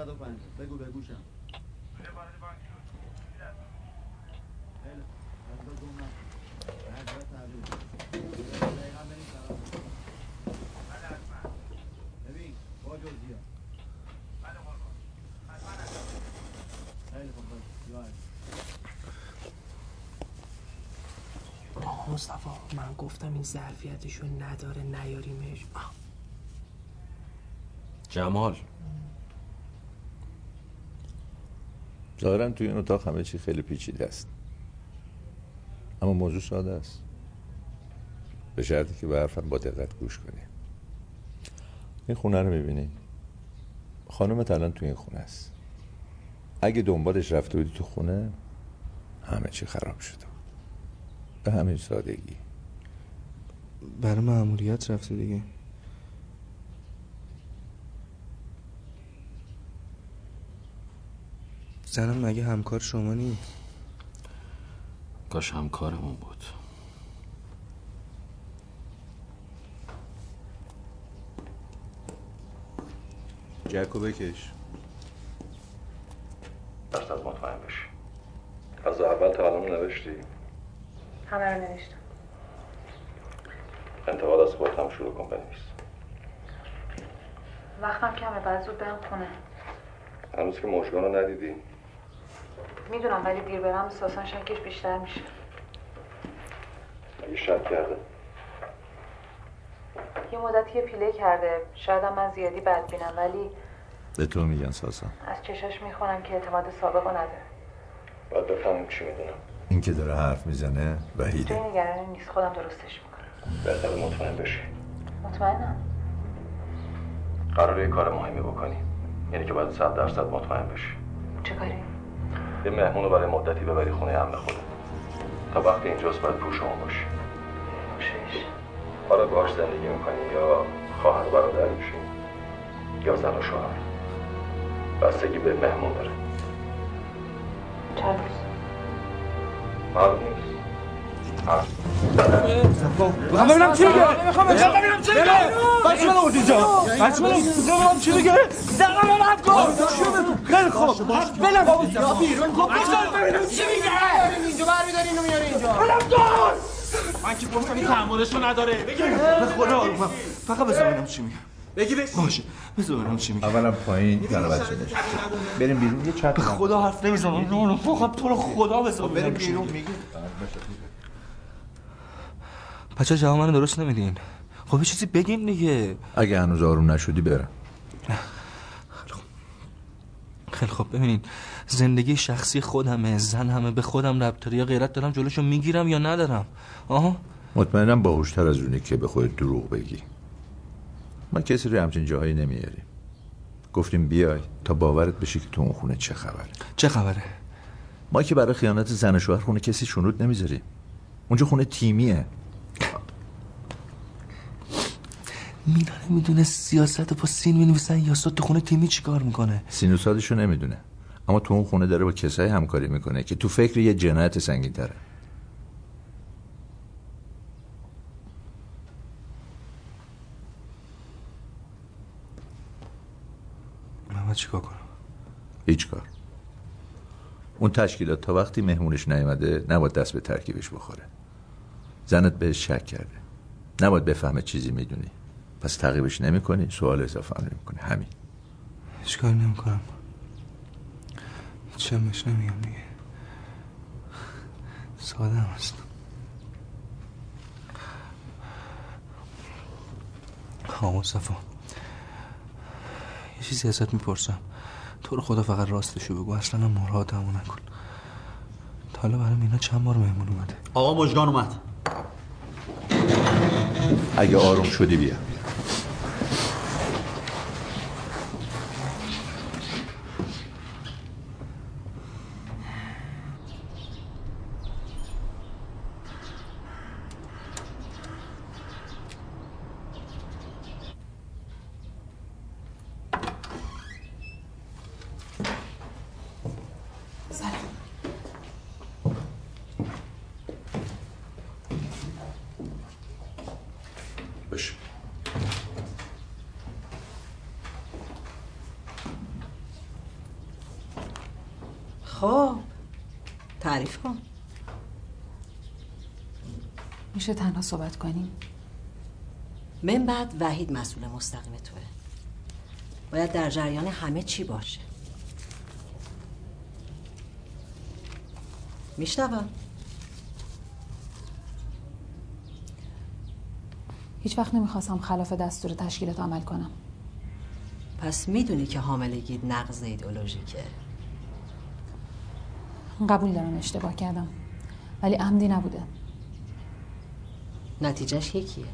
105 بگو ببین با جزئیات. یا مصطفی من گفتم این ظرفیتشو نداره نیاریمش آه. جمال. ظاهرا توی این اتاق همه چی خیلی پیچیده است. اما موضوع ساده است. به شرطی که به حرفم با دقت گوش کنی. این خونه رو می‌بینی؟ خانومت الان توی این خونه است. اگه دنبالش رفته بودی تو خونه همه چی خراب شده به همین سادگی. برای مأموریت رفته دیگه. زنم مگه همکار شما نیست؟ کاش همکارمون بود. جکو بکش. درصد مطمئن بشی. از اول تا الان نوشتی؟ همه رو نوشتم. انتقاد از خودت هم شروع کن بنویس وقتم کمه بعد زود برم خونه. هنوز که مشگان رو ندیدی؟ می‌دونم ولی دیر برم ساسان شکش بیشتر میشه. اگه شک کرده. یه مدتی یه پیله کرده. شاید من زیادی بد بینم ولی به تو میگن ساسا. از چشاش می‌خونم که اعتماد سابقه نداره باید بفهمیم چی می‌دونم. این که داره حرف می‌زنه وحیده. جای نگرانی نیست خودم درستش می‌کنم. بهتر مطمئن بشی. مطمئنم. قراره یه کار مهمی بکنی. یعنی که باید صد درصد مطمئن بشی. چه کاری؟ یه مهمون رو برای مدتی ببری خونه امن خودت تا وقتی اینجاست باید تو شما باشی. حالا باهاش زندگی می‌کنی یا خواهر برادر میشی یا زن و شوهر. بستگی به مهمون داره. چند روز. می‌خوام ببینم چی میگه می‌خوام ببینم چی میگه بچه من آورد اینجا بچه من ببینم چی میگه زنم رو رد کن خیلی خوب بلم بیرون کن ببینم چی میگه اینجا برمیداری اینو میاری اینجا بلم کن من که گفتم این تحملشو نداره بگیر به خدا آرومم فقط بذار ببینم چی میگه بگی بگی باشه بذار ببینم چی میگه اولا پایین و بچه نشسته بریم بیرون یه چت به خدا حرف نمی‌زنم نه نه فقط تو رو خدا بذار بریم بیرون میگه. بچه جواب منو درست نمیدین. خب یه چیزی بگین دیگه. اگه هنوز آروم نشدی برم. خیلی خب ببینین. زندگی شخصی خودمه زن همه به خودم ربط داره. یا غیرت دارم جلوشو می‌گیرم یا ندارم. آها؟ مطمئنم باهوشتر از اونی که به خودت دروغ بگی. ما کسی رو همچین جاهایی نمیاریم. گفتیم بیای تا باورت بشه که تو اون خونه چه خبره. چه خبره؟ ما که برای خیانت زن شوهر خونه کسی شنود نمی‌ذاریم. اونجا خونه تیمیه. مینا نمی‌دونه سیاست با سین می‌نویسن یا تو خونه تیمی چیکار می‌کنه؟ سینوسادشو نمی‌دونه. اما تو اون خونه داره با کسایی همکاری می‌کنه که تو فکر یه جنایت سنگین تره من چیکار کنم؟ هیچ کار. اون تشکیلات تا وقتی مهمونش نیومده نباید دست به ترکیبش بخوره. زنت بهش شک کرده. نباید بفهمه چیزی می‌دونی. پس تعقیبش نمی‌کنی؟ سوال اضافه هم نمی‌کنی. همین. هیچ کاری نمی‌کنم. بهش نمیگم دیگه. ساده هم هست. ها مصطفی. یه چیزی ازت می‌پرسم. تو رو خدا فقط راستشو بگو. اصلا هم مرادمو نکن. تا حالا برای مینا چند بار مهمون اومده؟ آقا مجگان اومد. اگه آروم شدی بیا. صحبت کنیم. من بعد وحید مسئول مستقیم توه. باید در جریان همه چی باشه. میشنوم. هیچ وقت نمی‌خواستم خلاف دستور تشکیلات عمل کنم. پس می‌دونی که حاملگیت نقض ایدئولوژیکه. قبول دارم اشتباه کردم. ولی عمدی نبوده. نتیجهش یکیه.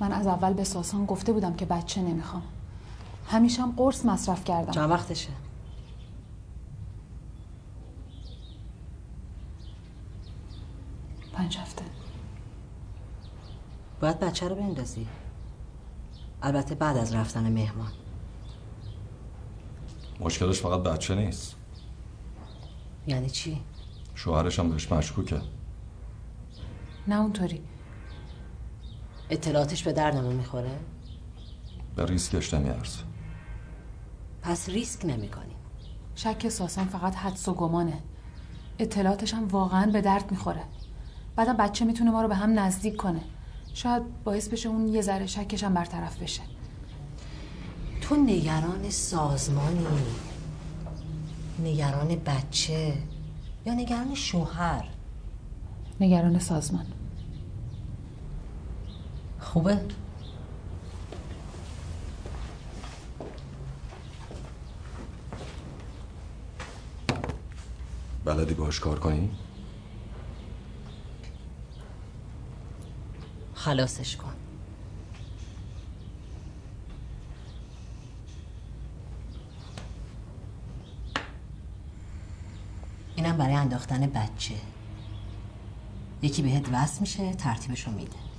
من از اول به ساسان گفته بودم که بچه نمی‌خوام. همیشم قرص مصرف کردم. چند وقتشه. پنج هفته. باید بچه رو بندازی. البته بعد از رفتن مهمان. مشکلش فقط بچه نیست. یعنی چی؟ شوهرش هم بهش مشکوکه. نه اونطوری. اطلاعاتش به دردمون می‌خوره؟ به ریسکش نمیارزه پس ریسک نمی کنی شک ساسان فقط حدس و گمانه. اطلاعاتش هم واقعا به درد می‌خوره. بعدم بچه می‌تونه ما رو به هم نزدیک کنه. شاید باعث بشه اون یه ذره شکش هم برطرف بشه. تو نگران سازمانی نگران بچه یا نگران شوهر؟ نگران سازمان. خوبه؟ بلدی باش کار کنی؟ خلاصش کن. اینم برای انداختن بچه. یکی بهت وصل میشه ترتیبشو میده.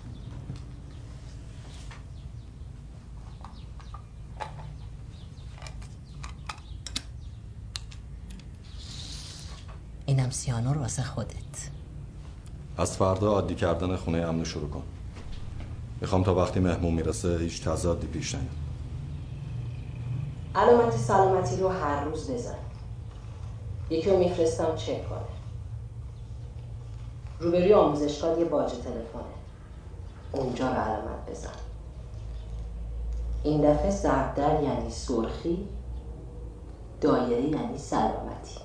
اینم سیانور واسه خودت. از فردا عادی کردن خونه امن شروع کن. می‌خوام تا وقتی مهمون می‌رسه هیچ تضادی پیش نیاد. علامت سلامتی رو هر روز بزن یکی رو میفرستم چک کنه. روبروی آموزشگاه یه باج تلفنه. اونجا رو علامت بزن این دفعه زرد یعنی سرخی دایره یعنی سلامتی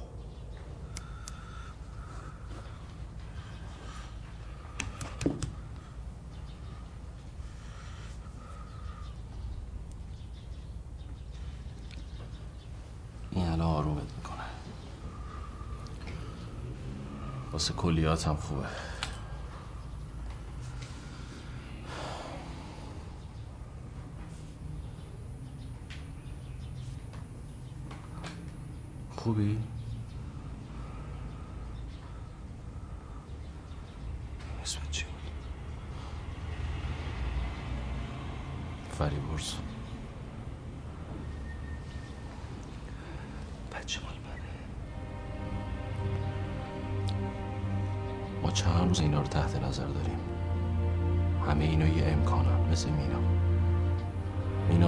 این الان آرومت می‌کنه واسه کلیات هم خوبه خوبی؟ اسمت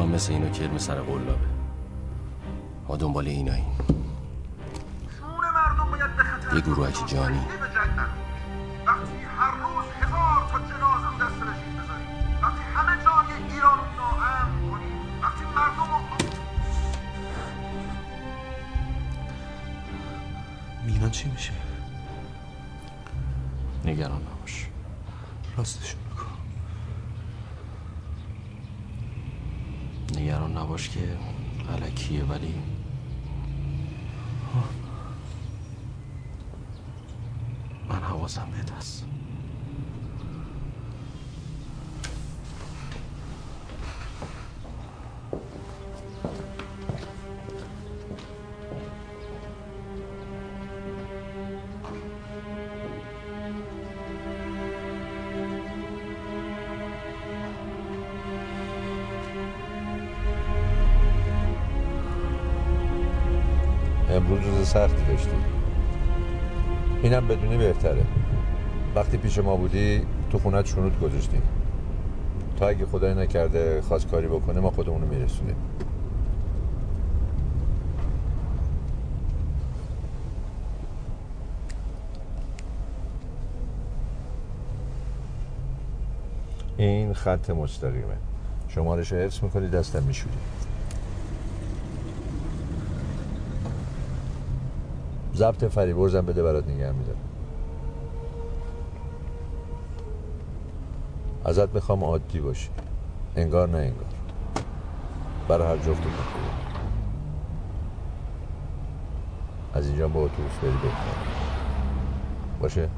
هم مثل اینا کرم سر قلابه. ما دنبال ایناییم. یه گروهک جانی. بهتره. وقتی پیش ما بودی تو خونت شنود گذاشتی. تا اگه خدای نکرده خواست کاری بکنه ما خودمونو میرسونیم. این خط مستقیمه. شما رو حفظ می‌کنی دستم میشوری. ضبط فریبرزم بده برات نگه میدارم. ازت می‌خوام عادی باشی. انگار نه انگار. برای هر جفت از اینجا با اتوبوس بری بهتر. باشه؟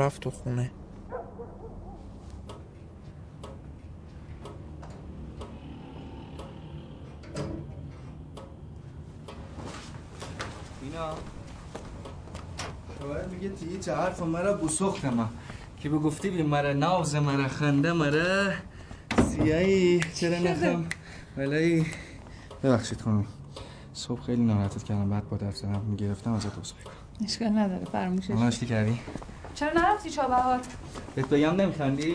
رفت تو خونه. اینا شوهر میگه تی چه حرف مرا بسخت ما که به گفتی بی مرا ناوز مرا خنده مرا سیایی چرا نخم ولی ببخشید خانم. صبح خیلی ناراحتت کردم. بعد با درس هم می‌گرفتم ازت عذر اشکال نداره. فرموشش الان اشتی کردی؟ چرا نرفتی چابهار؟ بهت بگم نمیخندی؟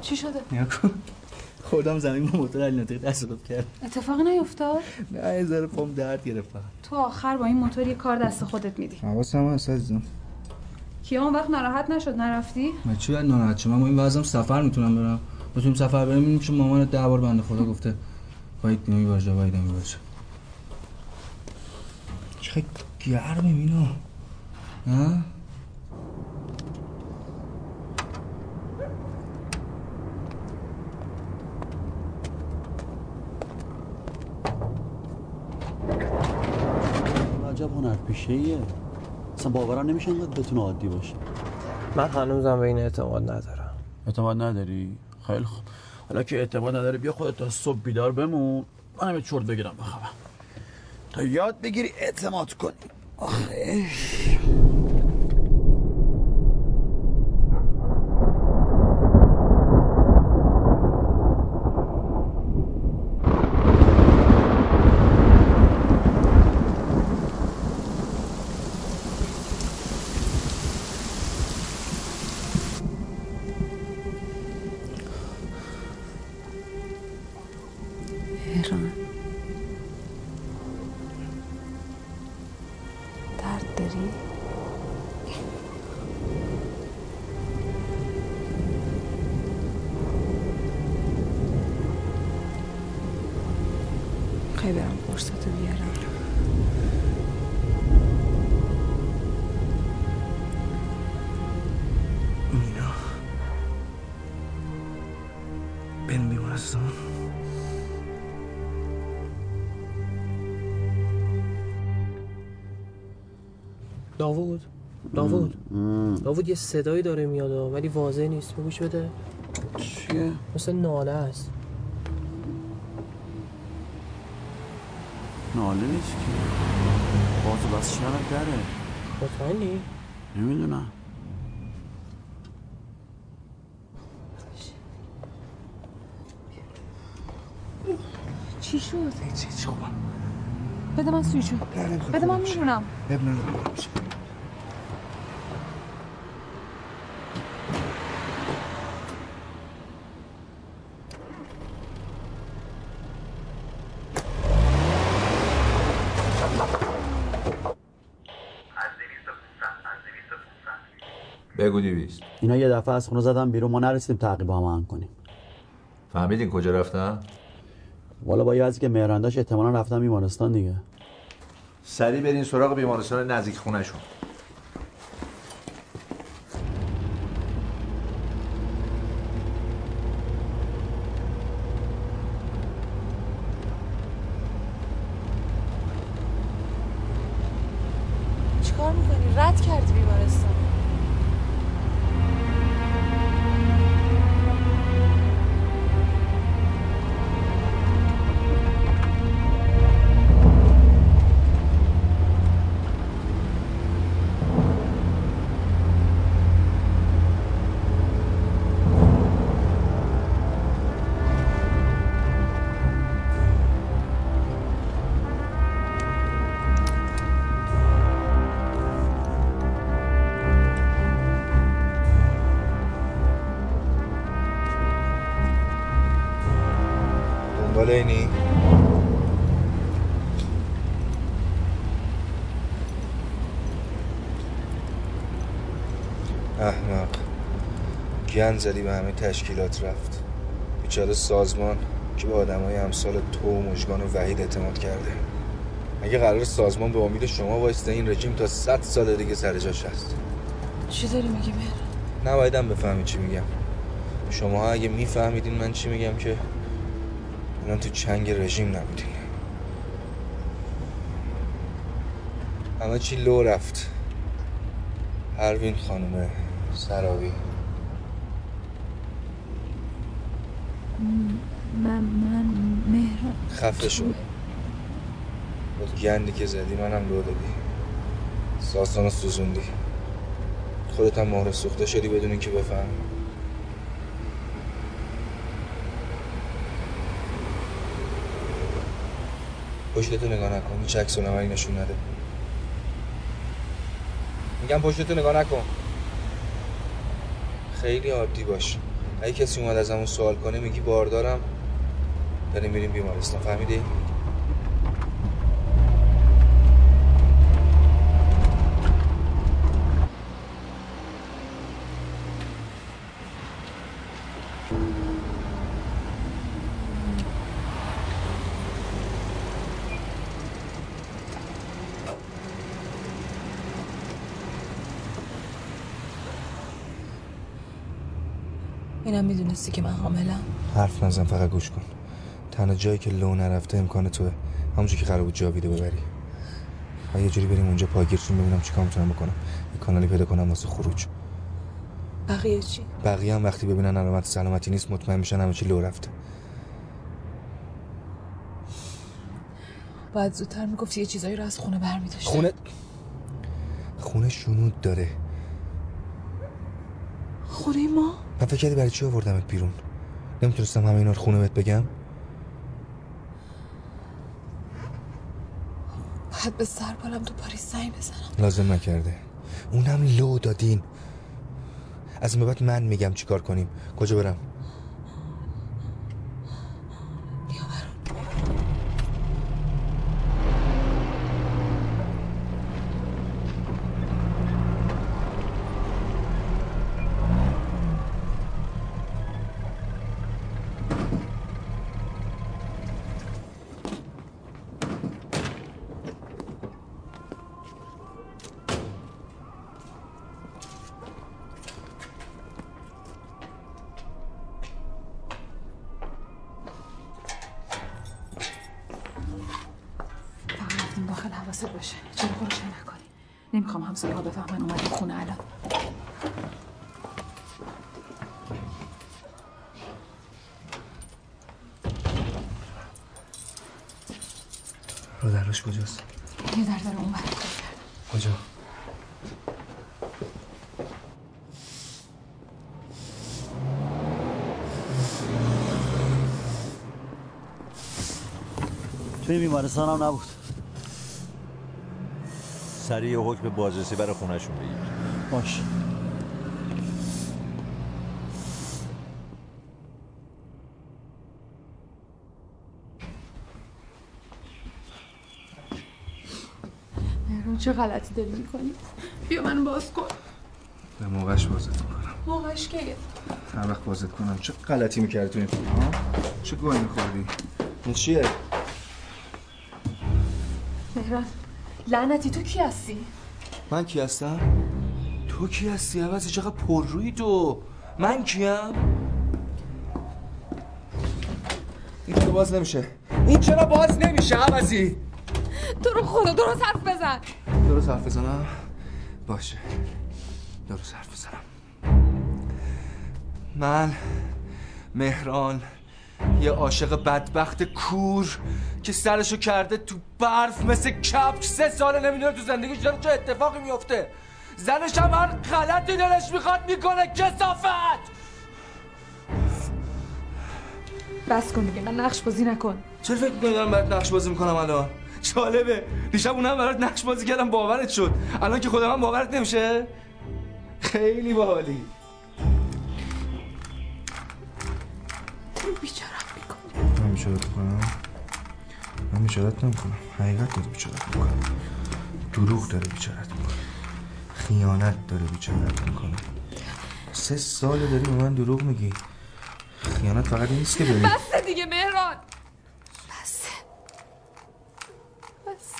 چی شده؟ نیا کن. خودم زمین با موتور علی ناطقی تصادف کرد. اتفاقی نیفتاد؟ نه یه ذره پام درد گرفت. تو آخر با این موتور یه کار دست خودت میدی. حواسم هست عزیزم. کیا اون وقت ناراحت نشد؟ نرفتی؟ من چی باید ناراحت شم؟ من با این وضعم سفر می‌تونم برم. بتونیم سفر بریم چون مامان ده بار بنده خدا گفته باید نمی باشه باید نمی باشه چقدر گرمه مینا نه عجب هنر پیشه ایه اصلا باورم نمیشه اینقدر بتونه عادی باشه. من هنوزم به این اعتماد ندارم. اعتماد نداری؟ خیلی خوب. حالا که اعتماد نداری بیا خودت تا صبح بیدار بمون. منم یه چرت بگیرم بخوابم. تا یاد بگیری اعتماد کنی. آخه. داوود یه صدایی داره میاد ولی واضح نیست. بگوش بده. چیه؟ مثل ناله است. ناله نیست که. باز و بس شرف داره مطمئنی؟ نمی‌دونم. چی شد؟ هیچ هیچ خوبم بده من سویچو. بده من میرونم اب نداره دیویست اینا یه دفعه از خونه زدن بیرون ما نرسیدیم تعقیب هم کنیم. فهمیدین کجا رفتن؟ والا با یه که مهرنداش احتمالا رفتن بیمارستان دیگه. سریع برین سراغ بیمارستان نزدیک خونشون دنبال اینی؟ احمق گن زدی به همه تشکیلات رفت. بیچاره سازمان که به آدم های امثال تو و مژگان و وحید اعتماد کرده. اگه قرار سازمان به امید شما وایسته این رژیم تا صد سال دیگه سر جاش هست؟ چی داری میگی مهر نبایدم بفهمی چی میگم. شما اگه میفهمیدین من چی میگم که؟ الان تو چنگ رژیم نبودین همه چی لو رفت؟ پروین خانم سراوی. من من مهر خفه شد با گندی که زدی منم لو دادی. ساسانو سوزوندی. خودت هم مهر سوخته شدی بدون اینکه بفهم پشتتو نگاه نکن هیچ عکس العملی نشون نده. میگم پشتتو نگاه نکن. خیلی عادی باش. اگه کسی اومد از همون سوال کنه میگی باردارم. داریم میریم بیمارستان. فهمیدی؟ اینم می‌دونستی که من حاملم؟ حرف نزن فقط گوش کن. تنها جایی که لو نرفته امکان توه. همونجا که قرار بود جاویده ببری. و یه جوری بریم اونجا پاگیرشون ببینم چیکار می‌تونم بکنم. یه کانالی پیدا کنم واسه خروج. بقیه چی؟ بقیه هم وقتی ببینن علامت سلامتی نیست مطمئن میشن همه چی لو رفته. باید زودتر می‌گفتی یه چیزایی رو از خونه برمیداشتی خونه؟ خونه شنود داره. خونه ما؟ من فکر کردی برای چی آوردمت بیرون؟ نمی‌تونستم همه اینا رو خونه بهت بگم؟ باید به سر بالم تو پاریس زنگ بزنم. لازم نکرده. اونم لو دادین. از این بعد من میگم چیکار کنیم. کجا برم؟ برادرش کجاست؟ یه در داره اون بر کجا؟ توی بیمارستان هم نبود. سریع حکم بازرسی برای خونهشون بگیر. باش مهران چه غلطی داری می‌کنی؟ بیا منو باز کن. به موقعش بازت می‌کنم. موقعش که هر وقت بازت کنم. چه غلطی می‌کردی تو این فیلم ها؟ چه گوهی میخوردی؟ این چیه؟ مهران لعنتی تو کی هستی؟ من کی هستم؟ تو کی هستی؟ عوضی چقدر پررویی تو. من کیم؟ این چرا باز نمیشه؟ این چرا باز نمیشه عوضی؟ تو رو خدا درست حرف بزن. درست حرف بزنم؟ باشه. درست حرف بزنم. من مهران یه عاشق بدبخت کور که سرشو کرده تو برف مثل کپک سه ساله نمی‌دونه تو زندگیش داره چه اتفاقی میفته زنش هم هر غلطی دلش می‌خواد می‌کنه کسافت! بس کن دیگه من نقش بازی نکن. چرا فکر می‌کنی دارم برات نقش بازی می‌کنم الان؟ جالبه دیشب اونم برات نقش بازی کردم باورت شد. الان که خودم هم باورت نمیشه. خیلی باحالی. بیچارم میکن من بیچارت می‌کنم؟ من بیچارت نمی‌کنم. حقیقت داره بیچارت می‌کنم. دروغ داره بیچارت می‌کنه خیانت داره بیچارت می‌کنه سه سال داری به من دروغ میگی. خیانت فقط نیست که داری بسته دیگه مهران بسته بس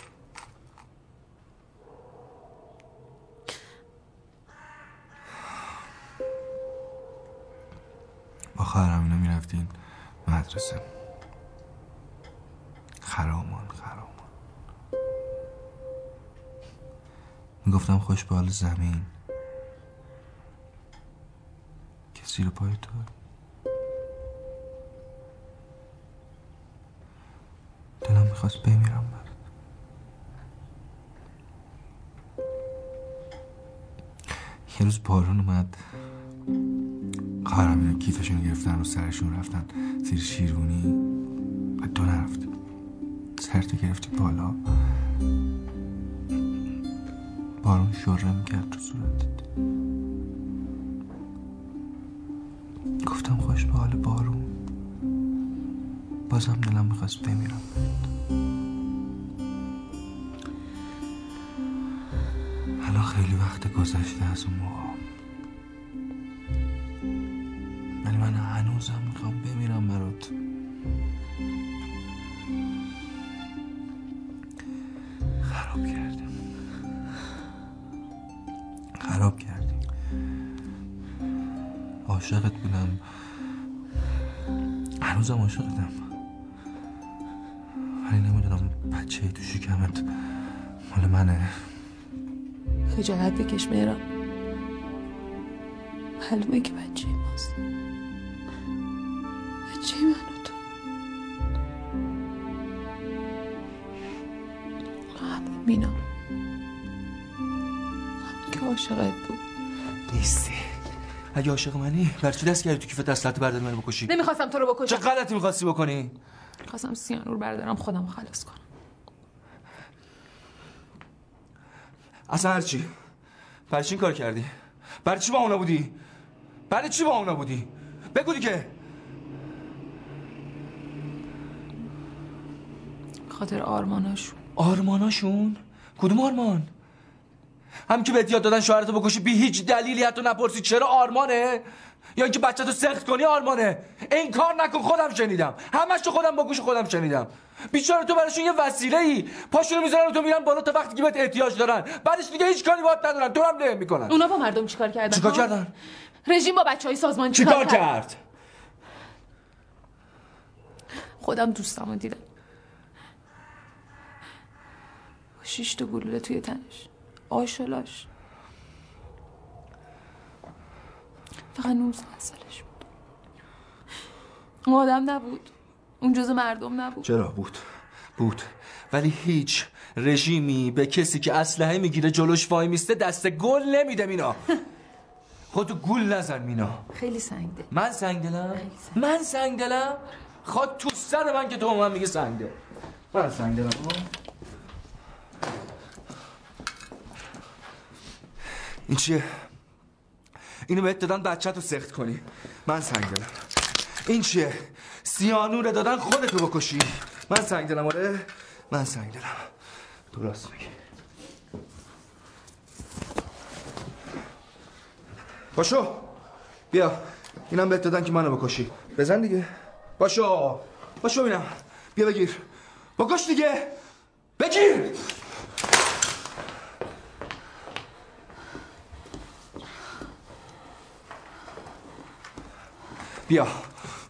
با می‌رفتین مدرسه. خرامان خرامان. می‌گفتم خوش به زمین. که زیر پای تو؟ دلم می‌خواست بمیرم برات. یه روز بارون اومد. خواهرم اینا کیفشون گرفتن و سرشون رفتن. زیر شیرونی و تو نرفتی سرتو گرفتی بالا. بارون شره می‌کرد تو صورتت. گفتم خوش به حال بارون. بازم دلم می‌خواست بمیرم. الان خیلی وقت گذشته از اون موقع. هنوزم عاشقتم ولی نمی‌دونم بچه تو شکمت مال منه. خجالت بکش مهران. معلومه که بچه ماست. اگه عاشق منی برای چی دست کردی تو کیف دستت برداری منو بکشی؟ نمی‌خواستم تو رو چه بکشم غلطی می‌خواستی بکنی؟ خواستم سیانور بردارم خودم خلاص کنم. اصلا هرچی برای چی این کار کردی؟ برای چی با اونا بودی؟ برای چی با اونا بودی؟ بگو دیگه. خاطر آرماناشون. آرماناشون؟ کدوم آرمان؟ هم که بهت یاد دادن شوهرتو بکشی بی هیچ دلیلی حتی نپرسی چرا آرمانه؟ یا اینکه بچه تو سخت کنی آرمانه. این کار نکن خودم شنیدم. همش تو خودم با گوش خودم شنیدم. بیچاره تو براشون یه وسیله ای پاشونو می‌ذارن و تو میرن بالا تا وقتی که بهت احتیاج دارن. بعدش دیگه هیچ کاری باهات ندارن. تو هم نمی می‌کنن اونا با مردم چیکار کردن؟ چیکار؟ کردن؟ رژیم با بچه های سازمان چیکار کرد؟ خودم دوستم رو دیدم. شیش تا گلوله توی تنش. آشلاش. فقط 19 سالش بود. اون آدم نبود. اون جز مردم نبود. چرا بود؟ بود. ولی هیچ رژیمی به کسی که اسلحه می‌گیره جلوش وای میسته دست گل نمیده مینا. خودتو گول نزن مینا. خیلی سنگ دل. من سنگ دلم؟ من سنگ دلم؟ خواهد تو سر من که تو من میگه سنگ دل. من سنگ دلم این چیه؟ اینو بهت دادن بچه تو سخت کنی. من سنگ دلم. این چیه؟ سیانوره دادن خودتو بکشی. من سنگ دلم آره؟ من سنگ دلم. تو راست میگی. باشو. بیا. اینم بهت دادن که منو بکشی. بزن دیگه. باشو. باشو ببینم بیا بگیر. بکش دیگه. بگیر. بیا.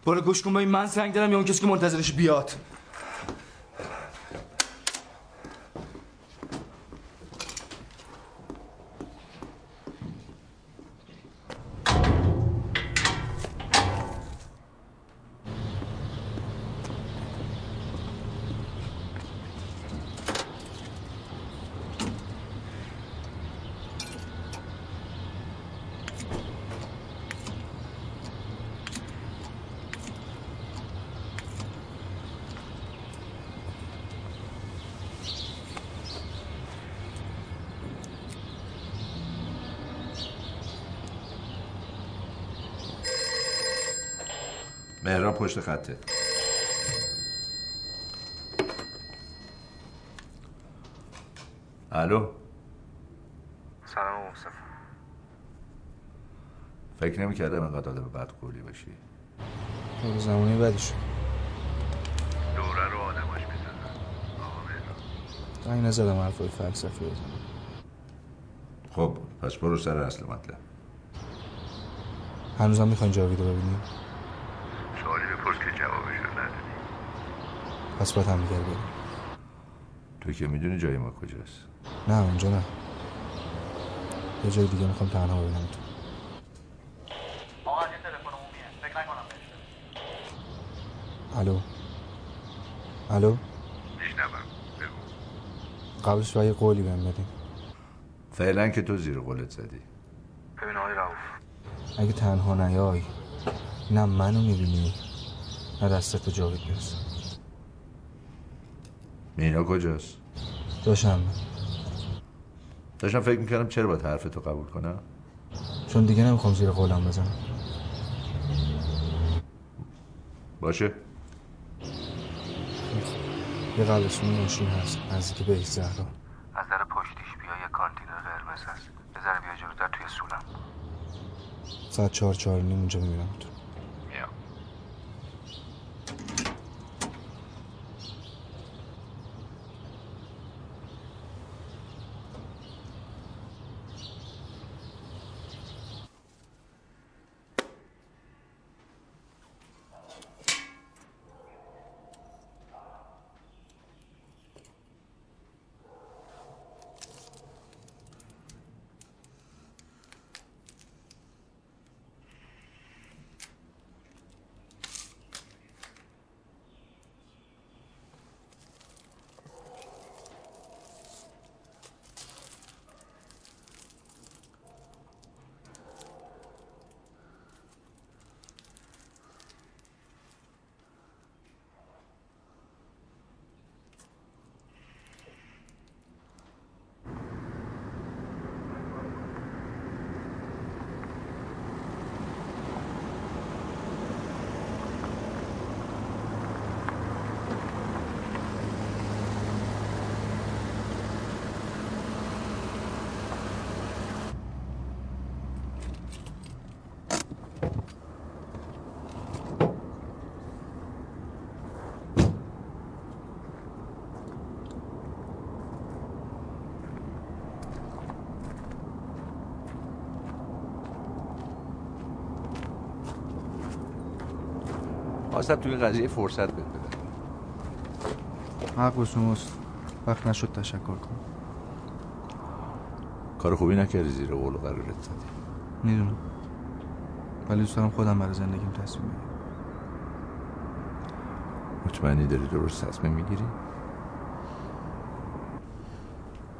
برو گوش کن ببین من سنگ دارم یا اون کسی که منتظرش بیاد. مهران پشت خطه. الو؟ سلام مصطفی. فکر نمی‌کردم اینقدر آدم بد قولی باشی. تو زمانی بدی شد. دوره رو آدماش می‌زنن. آقا مهران. زنگ نزدم حرفای فلسفی بزنم. خب پس برو سر اصل مطلب. هنوزم می‌خواین جاوید رو ببینیم سوالی بپرس که جوابش رو ندادی پس باید هم دیگر بریم. تو که می‌دونی جای ما کجاست؟ نه اونجا نه. یه جای دیگه می‌خوام تنها ببینم تو. آقا از این تلفن عمومیه فکر نکنم بهش الو؟ الو؟ میشنوم. بگو. قبلش باید یه قولی بهم بدیم فعلا که تو زیر قولت زدی. ببین آقای رؤوف. اگه تنها نیای نه منو می‌بینی نه دستت به جاوید می‌رسم مینا کجاست؟ دوشنبه داشتم فکر می‌کردم چرا باید حرف تو قبول کنم؟ چون دیگه نمی‌خوام زیر قولم بزنم. باشه. یه قبلشون ماشین هست. نزدیک به زهرا. از در پشتیش بیا یه کانتینر قرمز هست. ذره بیا جلوتر توی سولم ساعت چهار چهار نیم اونجا می‌بینم تو بیا خواستم توی این قضیه فرصت بهت بدم حق به شماست. وقت نشد تشکر کنم. کار خوبی نکردی زیر قول و قرارت زدی می‌دونم. ولی دوست دارم خودم برای زندگیم تصمیم بگیرم. مطمئنی داری درست تصمیم می‌گیری؟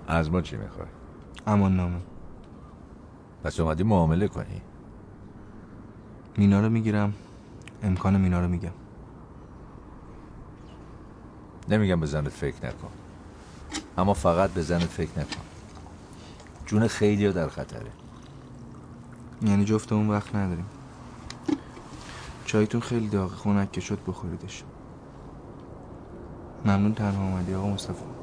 از ما چی می‌خوای؟ امان نامه. پس اومدی معامله کنی. مینا رو می‌گیرم. امکان مینا رو میگم. نمیگم به زنت فکر نکن. اما فقط به زنت فکر نکن. جون خیلی در خطره. یعنی جفت اون وقت نداریم. چایتون خیلی داغ خونک که شد بخوریدش. ممنون تنها اومدی آقا مصطفی.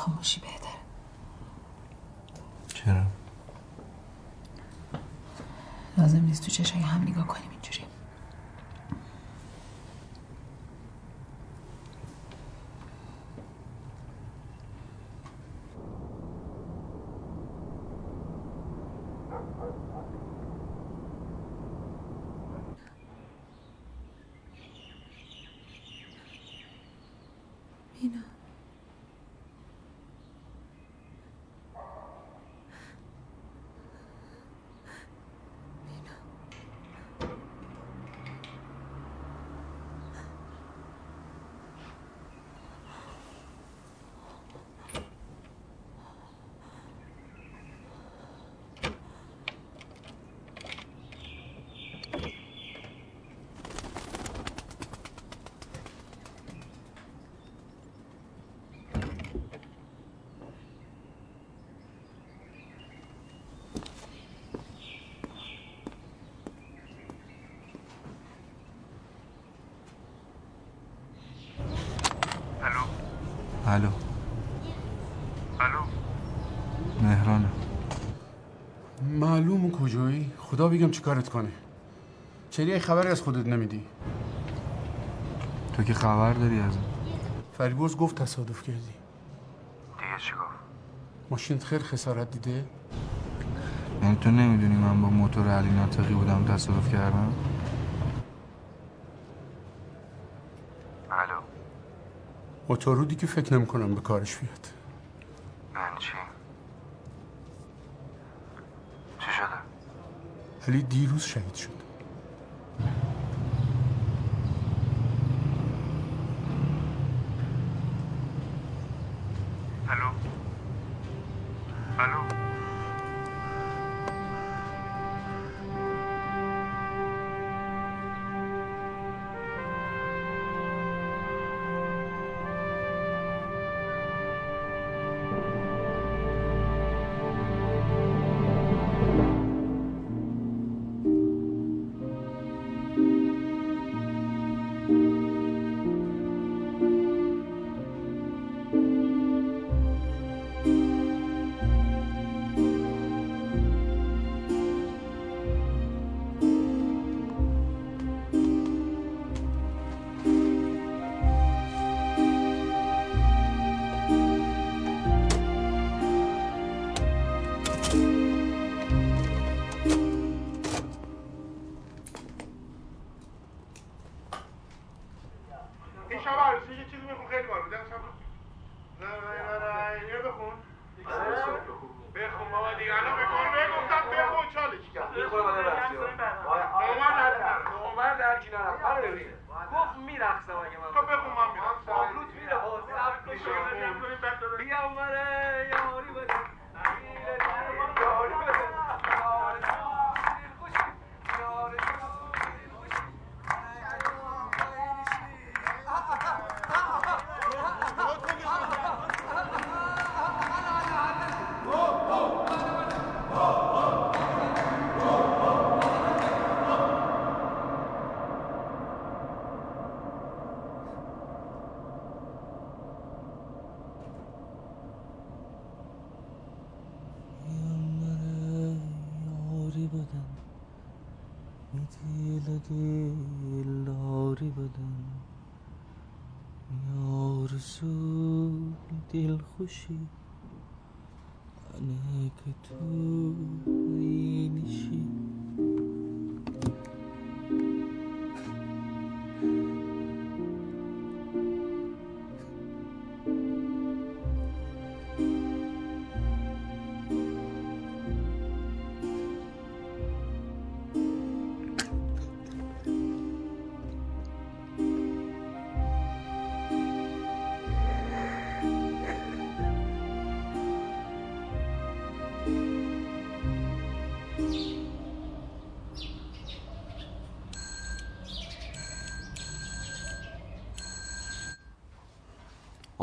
خاموشی بهتر چرا؟ لازم نیست تو چشای هم نگاه کنیم اینجوری مینا الو الو مهرانه معلوم کجایی خدا بگم چی کارت کنه. چرا یه خبری از خودت نمیدی؟ تو که خبر داری از فریبرز گفت تصادف کردی. دیگه چی گفت؟ ماشینت خیلی خسارت دیده؟ یعنی تو نمی‌دونی من با موتور علی ناطقی بودم تصادف کردم؟ الو. موتورودی که فکر نمی‌کنم به کارش بیاد یعنی چی چی شده علی دیروز شهید Gucci.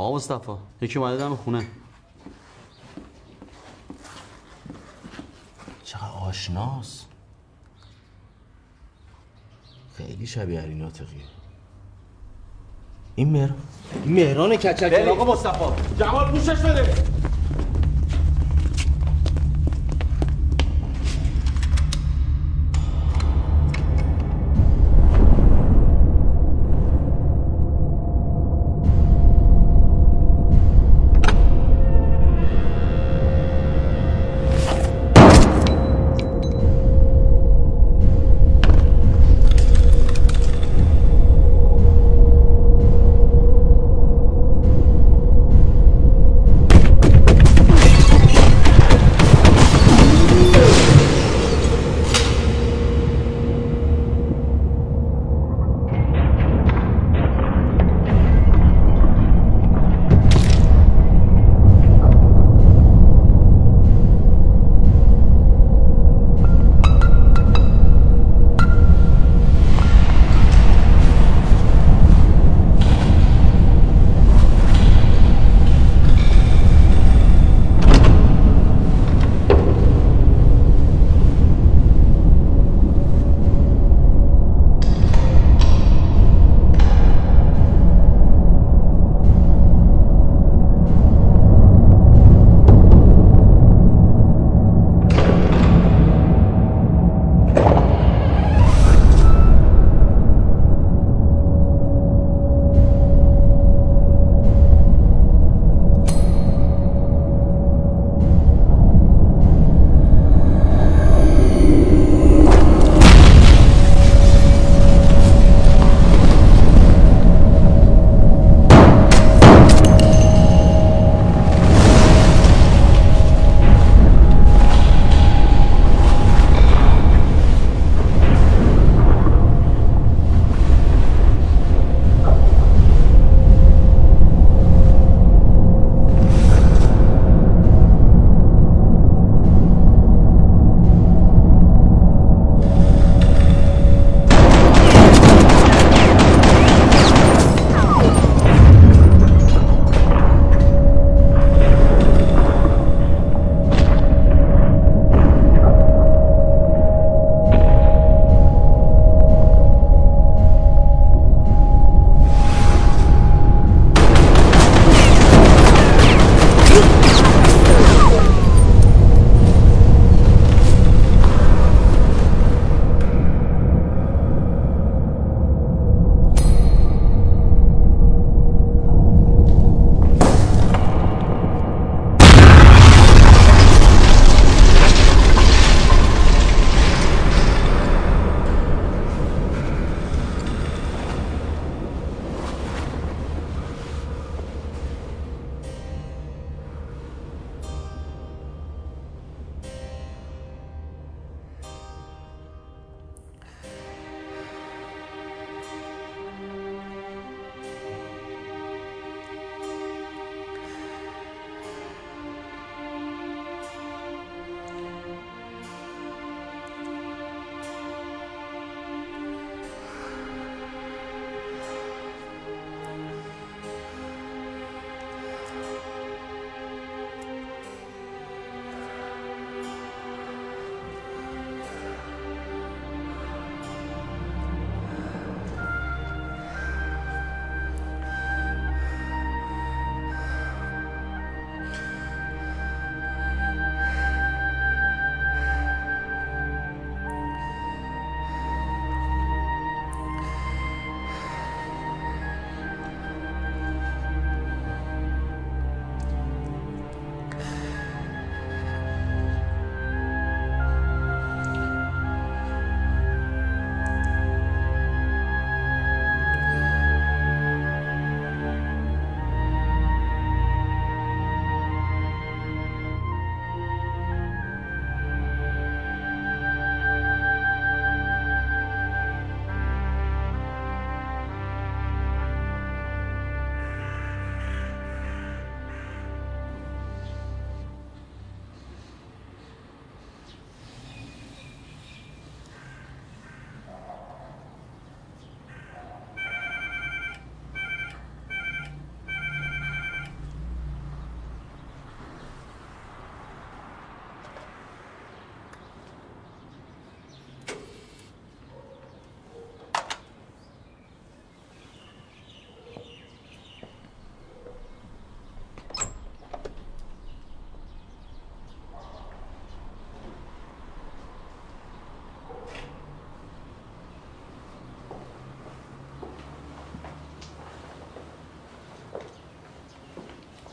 آقا مصطفی یکی اومده دم خونه. چقدر آشناس. خیلی شبیه علی ناطقیه. این مهر این مهران کچک. آقا مصطفی جمال گوشش بده.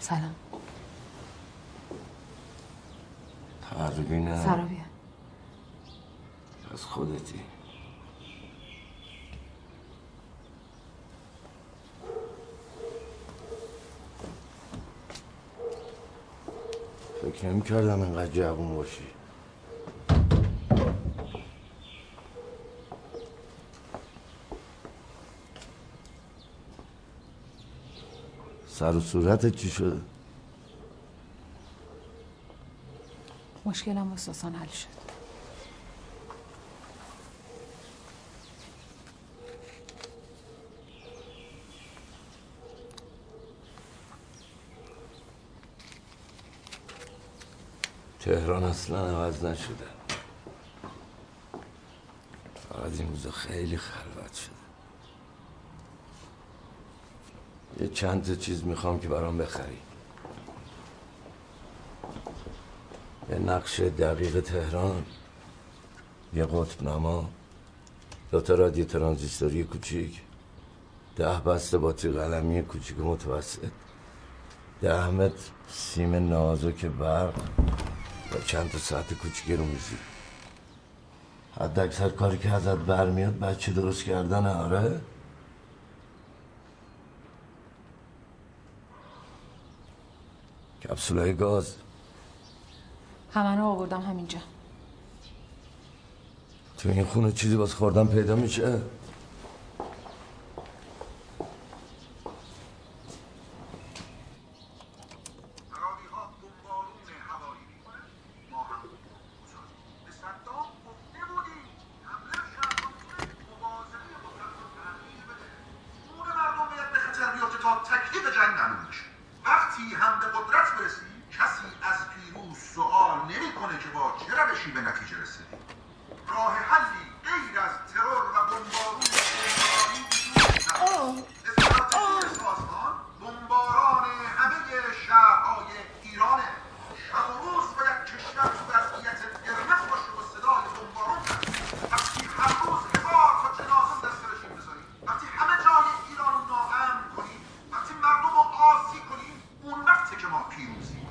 سلام. پروینه سرا بیا. از خودتی. فکر نمی کردم اینقدر جوون باشی. سر و صورتت چی شده؟ مشکلم با ساسان حل شد. تهران اصلا عوض نشده. فقط این روزا خیلی خلوت شده. یه چند چیز می‌خوام که برام بخری. یه نقش دقیق تهران یه قطب نما دو تا رادیو ترانزیستوری کوچیک ده بسته باتری قلمی کوچیک متوسط ده متر سیم نازک برق و چند تا ساعت کوچیک رو میزی حد اکثر کاری که ازت برمیاد بچه درست کردن آره؟ کپسولای گاز. همه رو آوردم همینجا. تو این خونه چیزی باز خوردن پیدا میشه امور مردم باید به خطر بیفته تا تکلیف جنگ معلوم بشه وقتی هم به قدرت برسی کسی از پیروز سوال نمی‌کنه که با چه روشی به نتیجه رسیدی راه حلی غیر از ترور و بمبارون بمبارانی وجود نداره. استراتژی سازمان بمباران همه شهرهای ایرانه شب و روز باید کشور تو وضعیت قرمز باشه و صدای بمبارون هست. وقتی هر روز هزار تا جنازه دست رژیم بذاریم وقتی همه جای ایران رو ناامن کنیم وقتی مردم رو آسی کنیم اون وقته که ما پیروزیم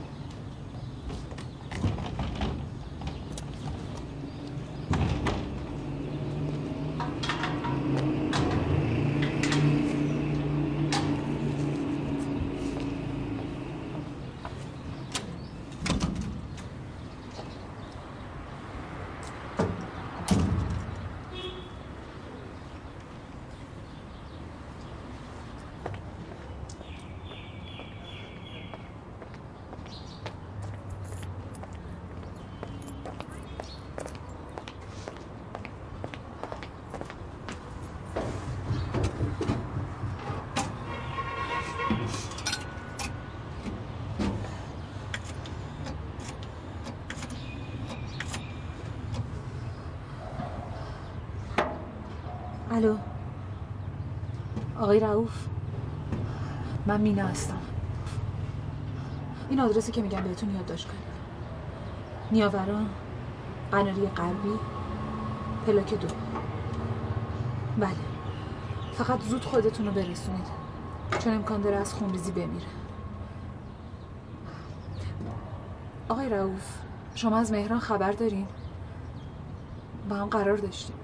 الو آقای رعوف من مینا هستم. این آدرسی که میگم بهتون یادداشت کنید. نیاوران قناری غربی پلاک دو. بله. فقط زود خودتون رو برسونید. چون امکان داره از خونریزی بمیره. آقای رعوف شما از مهران خبر دارین؟ با هم قرار داشتیم.